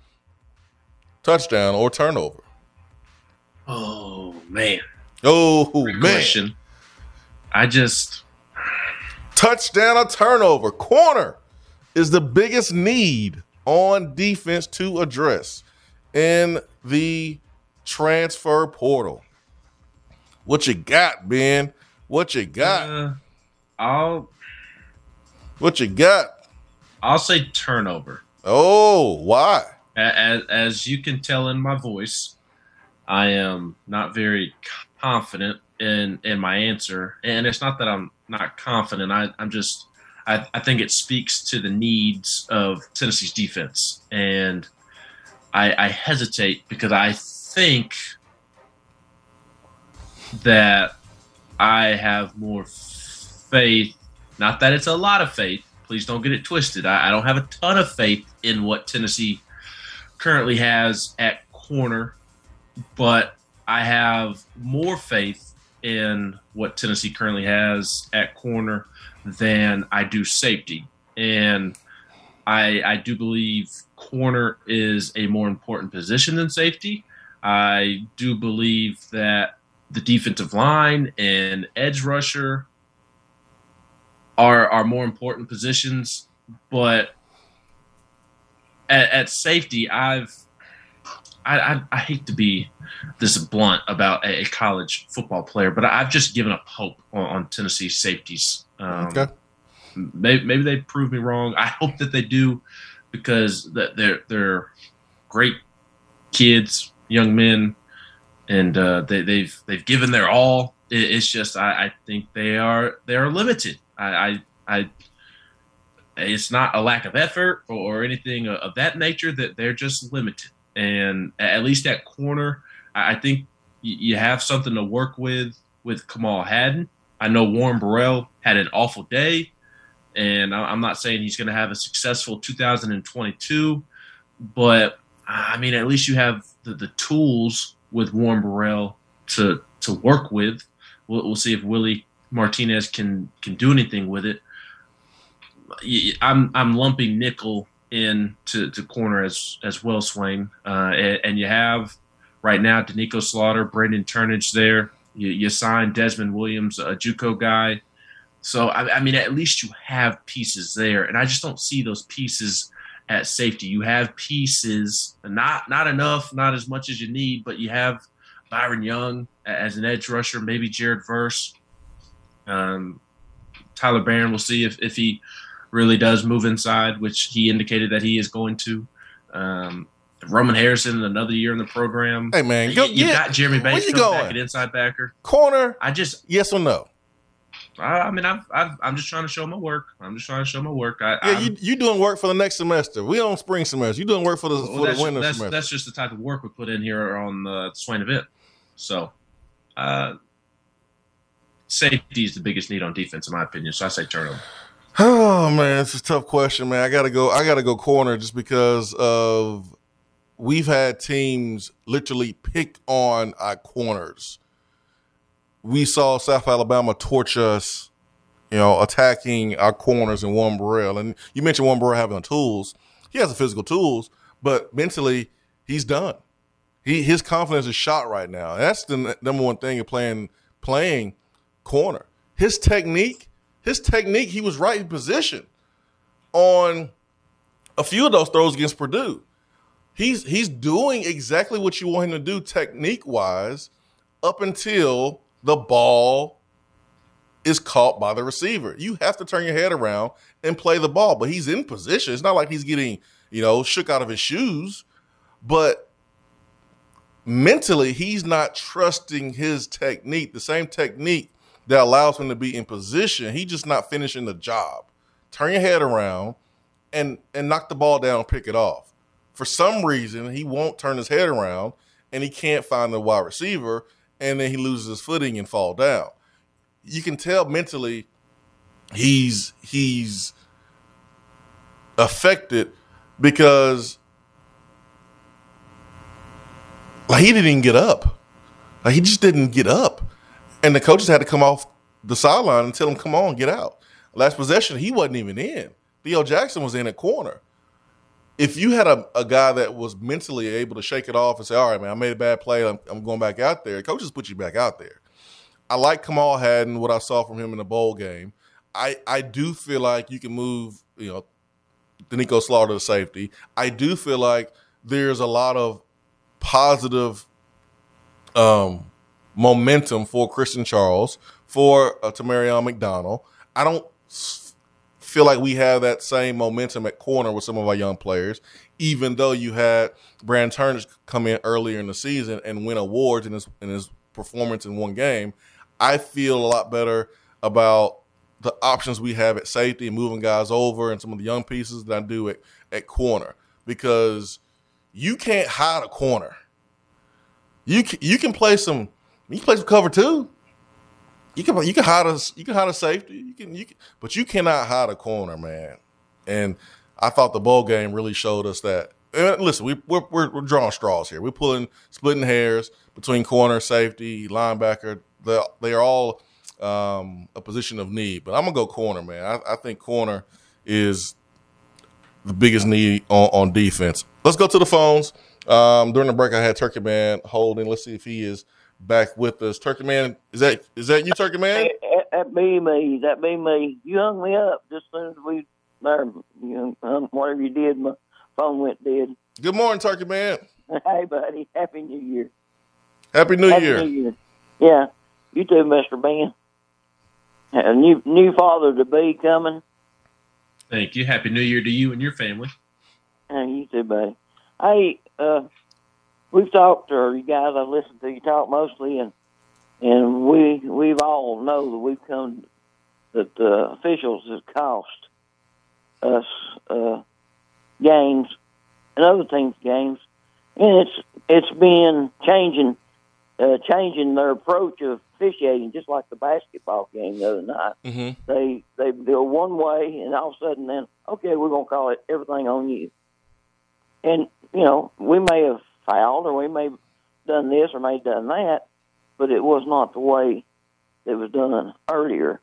Touchdown or turnover. Oh man. Oh Great man. question. I just Touchdown or turnover. Corner is the biggest need on defense to address in the transfer portal. What you got, Ben? What you got? Uh, I'll what you got? I'll say turnover. Oh, why? As, as you can tell in my voice, I am not very confident in in my answer, and it's not that I'm not confident. I, I'm just I, I think it speaks to the needs of Tennessee's defense, and I, I hesitate because I think that I have more faith. Not that it's a lot of faith. Please don't get it twisted. I, I don't have a ton of faith in what Tennessee currently has at corner, but I have more faith in what Tennessee currently has at corner than I do safety. And I, I do believe corner is a more important position than safety. I do believe that the defensive line and edge rusher are are more important positions, but at, at safety, I've I, I, I hate to be this blunt about a, a college football player, but I've just given up hope on, on Tennessee safeties. Um, Okay. Maybe, maybe they prove me wrong. I hope that they do because they're they're great kids, young men, and uh, they, they've they've given their all. It, it's just I, I think they are they are limited. I, I I it's not a lack of effort or, or anything of that nature that they're just limited. And at least at corner, I, think you, have something to work with with Kamal Hadden. I know Warren Burrell had an awful day, and I'm not saying he's going to have a successful 2022, but I mean at least you have the, the tools with Warren Burrell to to work with. We'll, we'll see if Willie Martinez can can do anything with it. I'm I'm lumping nickel in to, to corner as as well, Swain. Uh, and, and you have right now Doneiko Slaughter, Brandon Turnage there. You, you signed Desmond Williams, a JUCO guy. So I, I mean, at least you have pieces there, and I just don't see those pieces at safety. You have pieces, not not enough, not as much as you need, but you have Byron Young as an edge rusher, maybe Jared Verse. Um, Tyler Baron, we'll see if, if he really does move inside, which he indicated that he is going to. Um, Roman Harrison, another year in the program. Hey, man, you, go- you yeah, got Jeremy Banks you coming back at inside backer. Corner, I just yes or no? I, I mean, I've, I've, I'm just trying to show my work. I'm just trying to show my work. I, Yeah, I'm- you you doing work for the next semester. We on spring semester. You doing work for the well, for the winter that's, semester. that's just the type of work we put in here on the Swain event. So, uh, safety is the biggest need on defense, in my opinion. So I say turnover. Oh man, it's a tough question, man. I gotta go. I gotta go corner just because of we've had teams literally pick on our corners. We saw South Alabama torch us, you know, attacking our corners in Warren Burrell. And you mentioned Warren Burrell having the tools. He has the physical tools, but mentally he's done. He his confidence is shot right now. That's the number one thing of playing playing corner. His technique, his technique, he was right in position on a few of those throws against Purdue. He's he's doing exactly what you want him to do technique wise up until the ball is caught by the receiver. You have to turn your head around and play the ball, but he's in position. It's not like he's getting, you know, shook out of his shoes, but mentally he's not trusting his technique, the same technique that allows him to be in position. He's just not finishing the job. Turn your head around and and knock the ball down, pick it off. For some reason, he won't turn his head around and he can't find the wide receiver, and then he loses his footing and fall down. You can tell mentally he's he's affected because like he didn't get up. Like he just didn't get up. And the coaches had to come off the sideline and tell him, come on, get out. Last possession, he wasn't even in. Theo Jackson was in a corner. If you had a, a guy that was mentally able to shake it off and say, all right, man, I made a bad play. I'm, I'm going back out there. Coaches put you back out there. I like Kamal Hadden, what I saw from him in the bowl game. I, I do feel like you can move, you know, Doneiko Slaughter to safety. I do feel like there's a lot of positive um, momentum for Christian Charles, for uh, Tamarion McDonald. I don't feel like we have that same momentum at corner with some of our young players, even though you had Brand Turner come in earlier in the season and win awards in his in his performance in one game. I feel a lot better about the options we have at safety and moving guys over and some of the young pieces than I do at, at corner because you can't hide a corner. You can, you can play some you can play some cover too. You can you can hide a you can hide a safety. You can you can, but you cannot hide a corner, man. And I thought the bowl game really showed us that. And listen, we we're, we're, we're drawing straws here. We're pulling splitting hairs between corner, safety, linebacker. They they are all um, a position of need. But I'm gonna go corner, man. I, I think corner is the biggest need on, on defense. Let's go to the phones. Um, during the break, I had Turkey Man holding. Let's see if he is back with us. Turkey Man, is that is that you, Turkey Man? That, that be me. That be me. You hung me up just as soon as we there. You um, whatever you did, my phone went dead. Good morning, Turkey Man. *laughs* Hey, buddy. Happy New Year. Happy New Happy Year. New Year. Yeah. You too, Mister Ben. A new new father to be coming. Thank you. Happy New Year to you and your family. Hey, you too, buddy. Hey, uh, we've talked, or you guys I've listened to you talk mostly, and and we we've all know that we've come that uh, officials have cost us uh, games and other things games, and it's it's been changing uh, changing their approach of officiating, just like the basketball game the other night. Mm-hmm. They they go one way, and all of a sudden, then okay, we're gonna call it everything on you. And you know, we may have fouled, or we may have done this, or may have done that, but it was not the way it was done earlier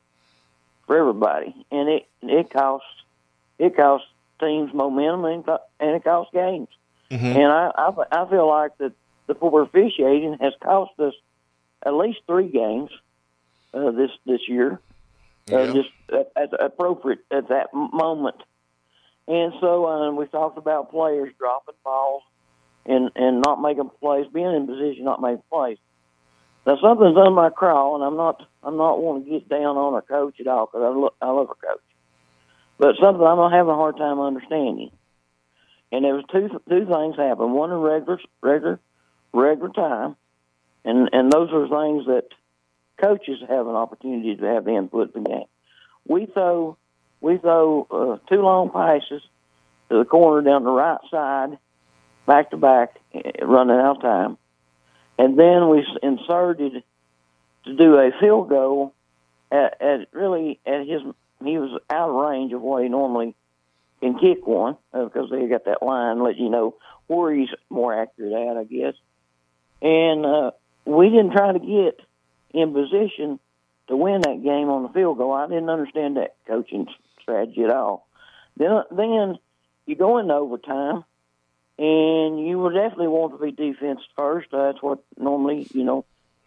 for everybody, and it it cost it cost teams momentum and, and it cost games. Mm-hmm. And I, I I feel like that the poor officiating has cost us at least three games uh, this this year, uh, just at, at appropriate at that moment. And so uh, we talked about players dropping balls and and not making plays, being in position, not making plays. Now something's done my crawl, and I'm not I'm not want to get down on our coach at all because I, lo- I love our coach, but something I'm having a hard time understanding. And there was two two things happened. One in regular regular regular time, and and those are things that coaches have an opportunity to have the input in the game. We throw we throw uh, two long passes to the corner down the right side, back to back, eh, running out of time, and then we inserted to do a field goal at, at really at his he was out of range of what he normally can kick one uh, because they got that line let you know where he's more accurate at, I guess. And uh, we didn't try to get in position to win that game on the field goal. I didn't understand that coaching strategy at all. Then, then you go into overtime, and you would definitely want to be defense first. That's what normally, you know,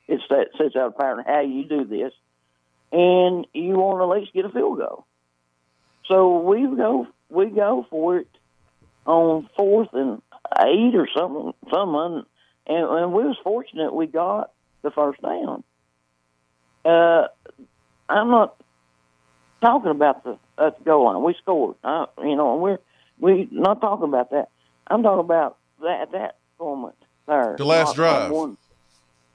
it's that sets out a pattern how you do this, and you want to at least get a field goal. So we go we go for it on fourth and eight or something, someone, and, and we was fortunate we got the first down. Uh, I'm not talking about the at the goal line. We scored, uh, you know, and we're we not talking about that. I'm talking about that that moment there. The last not drive.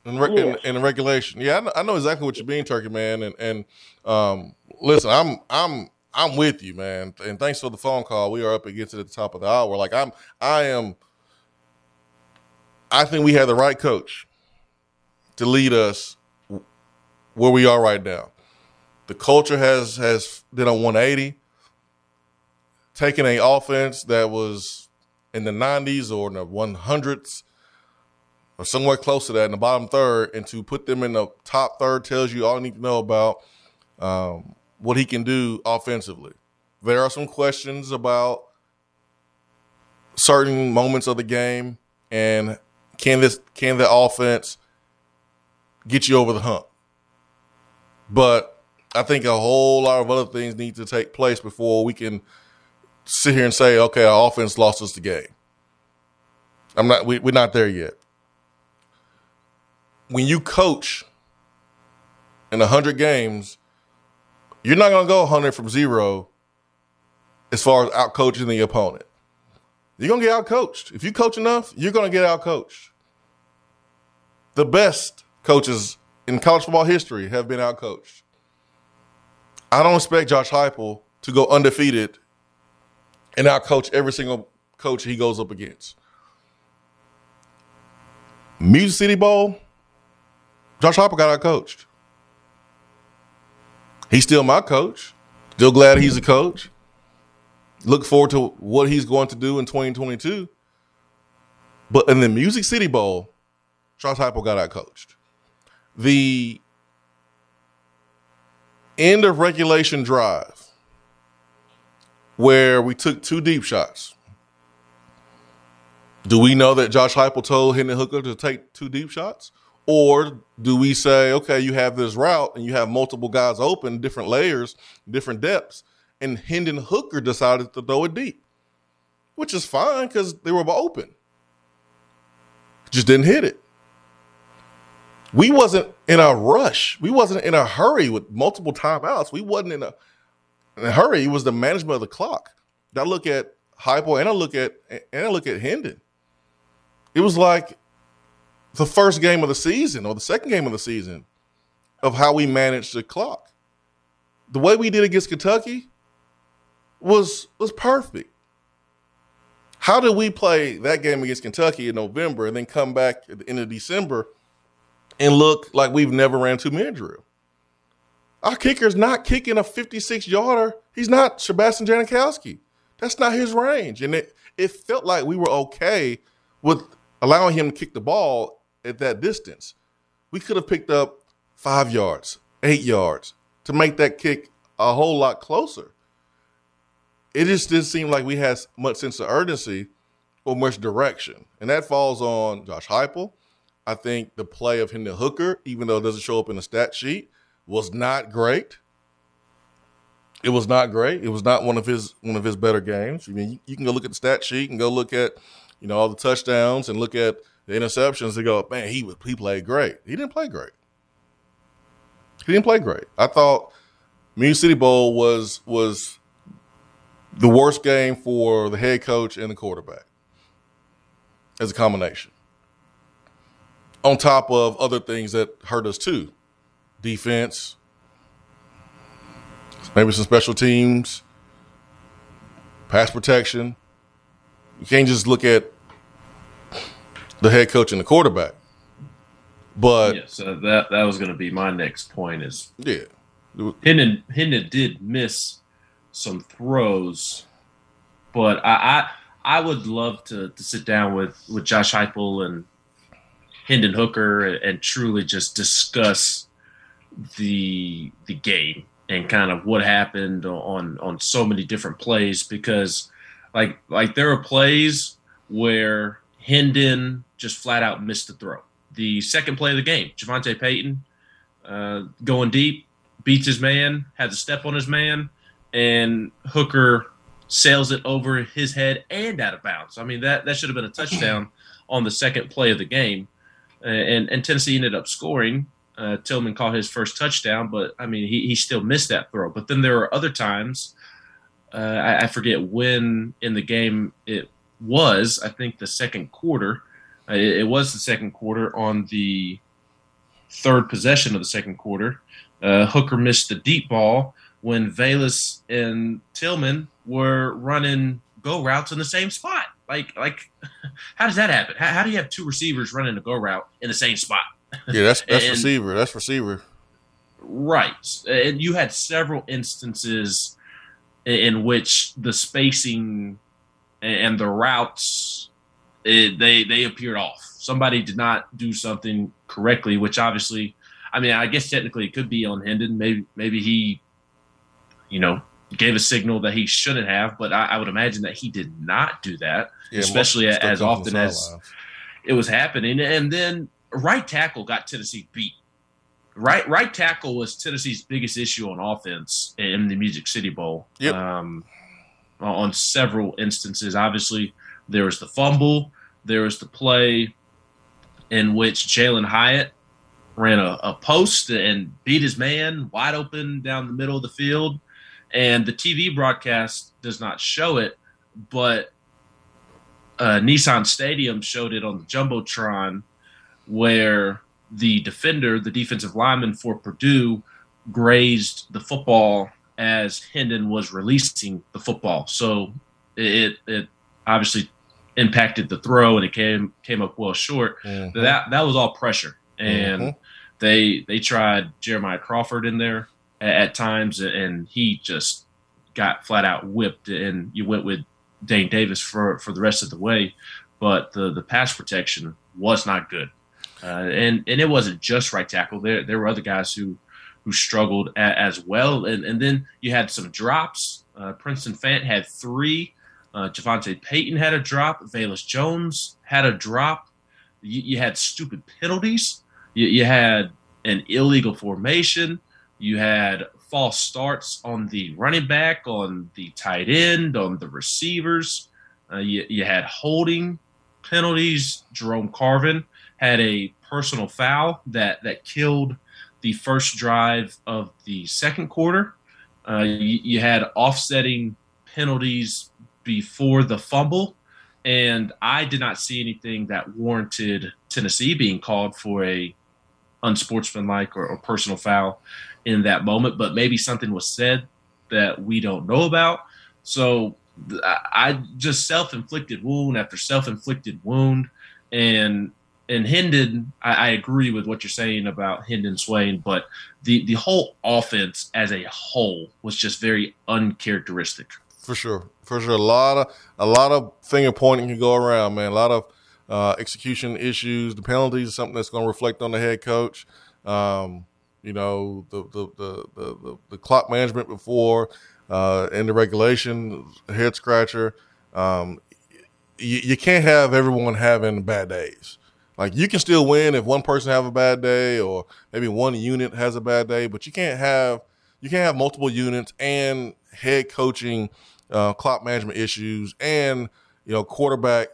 in, re- Yes. in, in regulation. Yeah, I know, I know exactly what you mean, Turkey man. And and um, listen, I'm I'm I'm with you, man. And thanks for the phone call. We are up against it at the top of the hour. Like I'm I am. I think we have the right coach to lead us where we are right now. The culture has has done a 180, taking a offense that was in the 90s or in the 100s or somewhere close to that in the bottom third, and to put them in the top third tells you all you need to know about um, what he can do offensively. There are some questions about certain moments of the game, and can this can the offense get you over the hump? But I think a whole lot of other things need to take place before we can sit here and say, okay, our offense lost us the game. I'm not. We, we're not there yet when you coach in 100 games, you're not going to go 100 from zero as far as out coaching the opponent. You're going to get out coached. If you coach enough, you're going to get out coached. The best coaches in college football history have been out coached. I don't expect Josh Heupel to go undefeated and out coach every single coach he goes up against. Music City Bowl, Josh Harper got out coached. He's still my coach. Still glad he's a coach. Look forward to what he's going to do in 2022. But in the Music City Bowl, Josh Heupel got out coached. The end of regulation drive, where we took two deep shots. Do we know that Josh Heupel told Hendon Hooker to take two deep shots? Or do we say, okay, you have this route and you have multiple guys open, different layers, different depths, and Hendon Hooker decided to throw it deep, which is fine because they were open. Just didn't hit it. We wasn't in a rush. We wasn't in a hurry with multiple timeouts. We wasn't in a, in a hurry. Was the management of the clock. I look at Heupel and I look at and I look at Hendon. It was like the first game of the season or the second game of the season of how we managed the clock. The way we did against Kentucky was was perfect. How did we play that game against Kentucky in November and then come back at the end of December and look like we've never ran two man drill? Our kicker's not kicking a 56 yarder. He's not Sebastian Janikowski. That's not his range. And it, it felt like we were okay with allowing him to kick the ball at that distance. We could have picked up five yards, eight yards to make that kick a whole lot closer. It just didn't seem like we had much sense of urgency or much direction. And that falls on Josh Heupel. I think the play of Hendon Hooker, even though it doesn't show up in the stat sheet, was not great. It was not great. It was not one of his one of his better games. I mean, you, can go look at the stat sheet and go look at, you know, all the touchdowns and look at the interceptions and go, man, he was he played great. He didn't play great. He didn't play great. I thought Music City Bowl was was the worst game for the head coach and the quarterback as a combination. On top of other things that hurt us too. Defense, maybe some special teams, pass protection. You can't just look at the head coach and the quarterback. But yeah, so that that was going to be my next point. Is yeah, Hendon Hendon did miss some throws, but I I, I would love to, to sit down with with Josh Heupel and Hendon Hooker and, and truly just discuss the the game and kind of what happened on on so many different plays because like like there are plays where Hendon just flat out missed the throw. The second play of the game, Javonta Payton uh, going deep, beats his man, has a step on his man, and Hooker sails it over his head and out of bounds. I mean that that should have been a touchdown on the second play of the game, and and Tennessee ended up scoring. Uh, Tillman caught his first touchdown, but I mean he he still missed that throw. But then there were other times. Uh, I, I forget when in the game it was. I think the second quarter. Uh, it, it was the second quarter on the third possession of the second quarter. Uh, Hooker missed the deep ball when Velus and Tillman were running go routes in the same spot. Like, like, *laughs* how does that happen? How, how do you have two receivers running a go route in the same spot? Yeah, that's that's *laughs* And- receiver. That's receiver. Right. And you had several instances in- which the spacing and the routes it, they they appeared off. Somebody did not do something correctly, which obviously, I mean, I guess technically it could be on Hendon. Maybe maybe he, you know, gave a signal that he shouldn't have, but I, I would imagine that he did not do that, Yeah, especially as often as it was happening. And then right tackle got Tennessee beat. Right right tackle was Tennessee's biggest issue on offense in the Music City Bowl. Yep. Um, on several instances. Obviously, there was the fumble. There was the play in which Jalin Hyatt ran a, a post and beat his man wide open down the middle of the field. And the TV broadcast does not show it, but uh, Nissan Stadium showed it on the Jumbotron where the defender, the defensive lineman for Purdue, grazed the football as Hendon was releasing the football. So it it obviously impacted the throw and it came came up well short. Mhm. That that was all pressure. And Mhm. they they tried Jeremiah Crawford in there at, at times and he just got flat out whipped and you went with Dayne Davis for for the rest of the way. But the the pass protection was not good. Uh, and and it wasn't just right tackle. There there were other guys who who struggled a, as well. And and then you had some drops. Uh, Princeton Fant had three. Uh, Javonta Payton had a drop. Velus Jones had a drop. You, you had stupid penalties. You, you had an illegal formation. You had false starts on the running back, on the tight end, on the receivers. Uh, you, you had holding penalties. Jerome Carvin had a personal foul that that killed the first drive of the second quarter. Uh, you, you had offsetting penalties before the fumble, and I did not see anything that warranted Tennessee being called for a unsportsmanlike or, or personal foul in that moment. But maybe something was said that we don't know about. So I I just self-inflicted wound after self-inflicted wound, and and Hendon, I, I agree with what you're saying about Hendon Swain, but the the whole offense as a whole was just very uncharacteristic. For sure, for sure. A lot of a lot of finger pointing can go around, man. A lot of uh, execution issues. The penalties is something that's going to reflect on the head coach. Um, you know, the the, the the the clock management before uh, in the regulation, head scratcher. Um, you, you can't have everyone having bad days. Like you can still win if one person have a bad day or maybe one unit has a bad day, but you can't have you can't have multiple units and head coaching, uh, clock management issues, and you know quarterback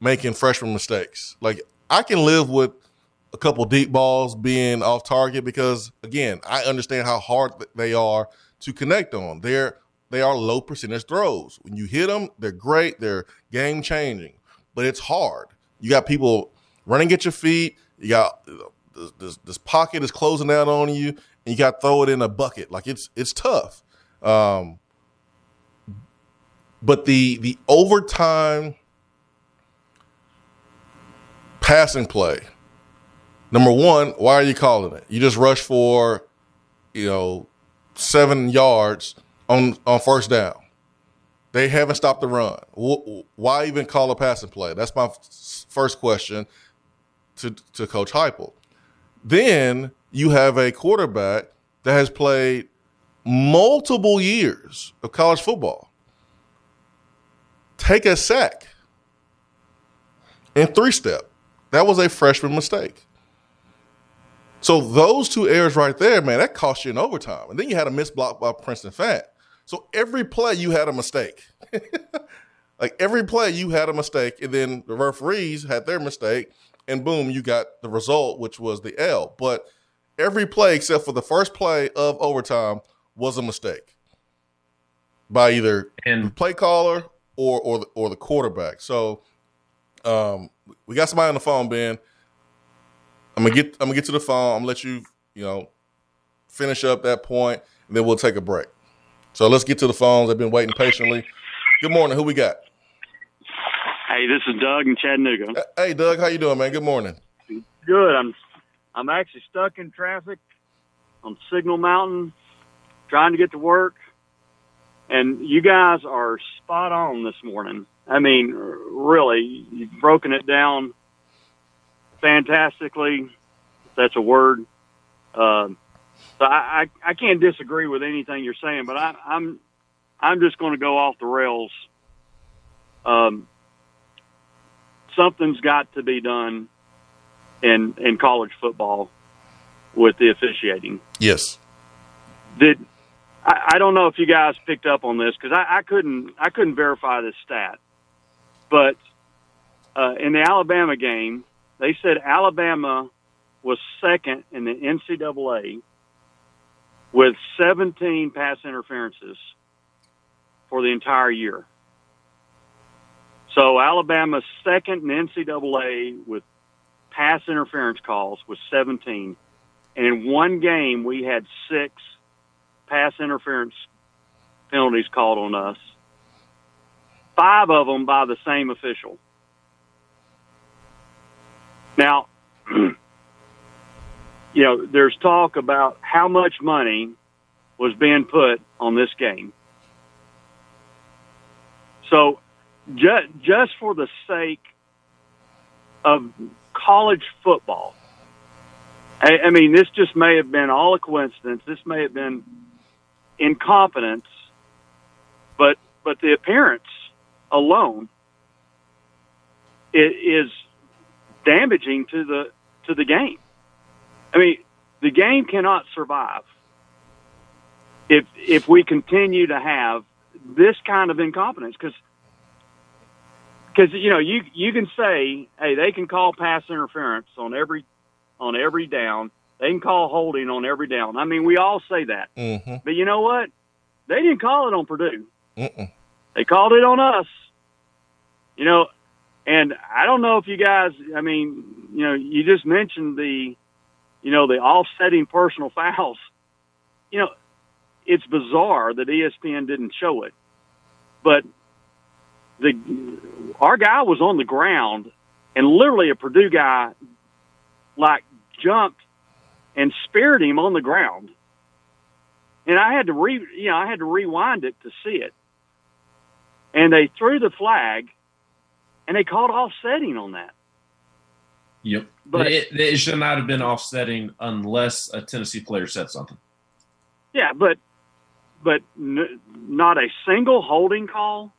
making freshman mistakes. Like I can live with a couple deep balls being off target because again I understand how hard they are to connect on. They're they are low percentage throws. When you hit them, they're great. They're game changing, but it's hard. You got people running at your feet. You got this, this, this pocket is closing out on you, and you got to throw it in a bucket. Like it's it's tough. Um, but the the overtime passing play. Number one, why are you calling it? You just rush for, you know, seven yards on on first down. They haven't stopped the run. Why even call a passing play? That's my first question to to Coach Heupel. Then you have a quarterback that has played multiple years of college football. Take a sack. in three step. That was a freshman mistake. So those two errors right there, man, that cost you in overtime. And then you had a missed block by Princeton Fant. So every play you had a mistake. *laughs* like every play you had a mistake, and then the referees had their mistake, and boom, you got the result, which was the L. But every play except for the first play of overtime was a mistake by either the play caller or or the, or the quarterback. So um, we got somebody on the phone, Ben. I'm gonna get I'm gonna get to the phone. I'm gonna let you you know finish up that point, and then we'll take a break. So let's get to the phones. I've been waiting patiently. Good morning. Who we got? Hey, this is Doug in Chattanooga. Hey, Doug. How you doing, man? Good morning. Good. I'm I'm actually stuck in traffic on Signal Mountain, trying to get to work, and you guys are spot on this morning. I mean, really, you've broken it down fantastically. If that's a word. Uh, so I, I I can't disagree with anything you're saying, but I, I'm I'm just going to go off the rails. Um, something's got to be done in in college football with the officiating. Yes. Did I, I don't know if you guys picked up on this because I, I couldn't I couldn't verify this stat, but uh, in the Alabama game, they said Alabama was second in the NCAA with 17 pass interferences for the entire year. So Alabama's second in NCAA with pass interference calls was 17. And in one game, we had six pass interference penalties called on us, five of them by the same official. Now, *clears throat* you know, there's talk about how much money was being put on this game. So, just, just for the sake of college football, I, I mean, this just may have been all a coincidence. This may have been incompetence, but but the appearance alone is damaging to the to the game. I mean, the game cannot survive if if we continue to have this kind of incompetence because because you know you you can say hey they can call pass interference on every on every down. They can call holding on every down. I mean we all say that. Mm-hmm. but you know what? They didn't call it on Purdue. Mm-mm. they called it on us. You know and I don't know if you guys I mean you know you just mentioned the you know the offsetting personal *laughs* fouls. You know it's bizarre that ESPN didn't show it. But the our guy was on the ground and literally a Purdue guy like jumped and speared him on the ground. And I had to re you know, I had to rewind it to see it. And they threw the flag and they called offsetting on that. Yep. But- it, it should not have been offsetting unless a Tennessee player said something. Yeah, but but n- not a single holding call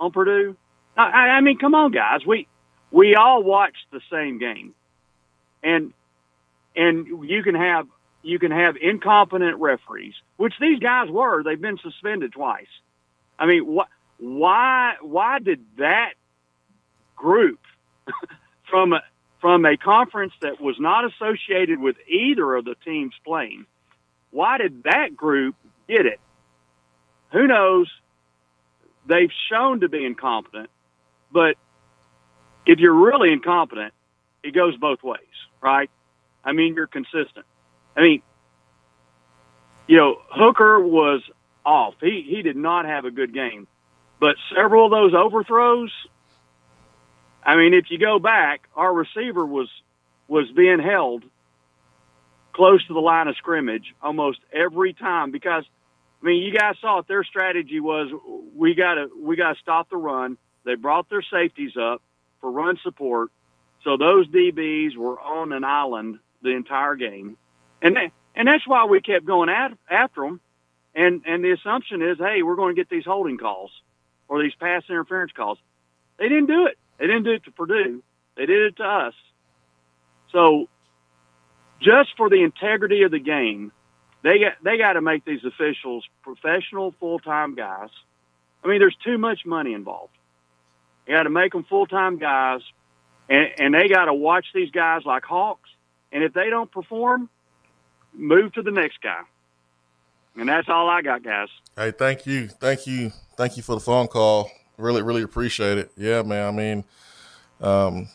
on Purdue. I, I mean, come on, guys. We we all watched the same game, and and you can have you can have incompetent referees, which these guys were. They've been suspended twice. I mean? Why? Why did that group *laughs* from a, from a conference that was not associated with either of the teams playing? Why did that group get it? Who knows? They've shown to be incompetent, but if you're really incompetent, it goes both ways, right? I mean, you're consistent. I mean, you know, Hooker was off. He he did not have a good game, but several of those overthrows. I mean, if you go back, our receiver was was being held close to the line of scrimmage almost every time because I mean, you guys saw it. Their strategy was we got to we got to stop the run. They brought their safeties up for run support, so those DBs were on an island the entire game, and they, and that's why we kept going at, after them. And and the assumption is, hey, we're going to get these holding calls or these pass interference calls. They didn't do it. They didn't do it to Purdue. They did it to us. So, just for the integrity of the game, they got they got to make these officials professional, full time guys. I mean, there's too much money involved. You got to make them full time guys, and, and they got to watch these guys like hawks. And if they don't perform, move to the next guy. And that's all I got, guys. Hey, thank you, thank you, thank you for the phone call. Really, really appreciate it. Yeah, man. I mean, um,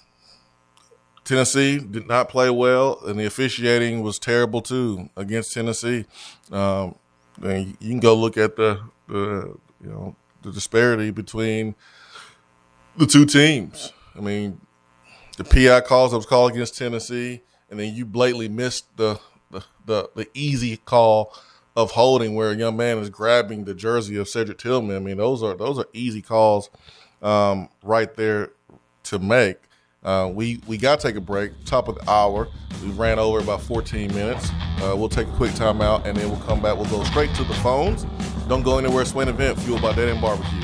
Tennessee did not play well, and the officiating was terrible too against Tennessee. Um, and you can go look at the, the you know the disparity between the two teams. I mean, the PI calls that was called against Tennessee, and then you blatantly missed the the, the, the easy call of holding where a young man is grabbing the jersey of Cedric Tillman. I mean, those are those are easy calls um, right there to make. Uh, we we got to take a break. Top of the hour, we ran over about 14 minutes. Uh, we'll take a quick timeout and then we'll come back. We'll go straight to the phones. Don't go anywhere. Swain event fueled by Dead End Barbecue.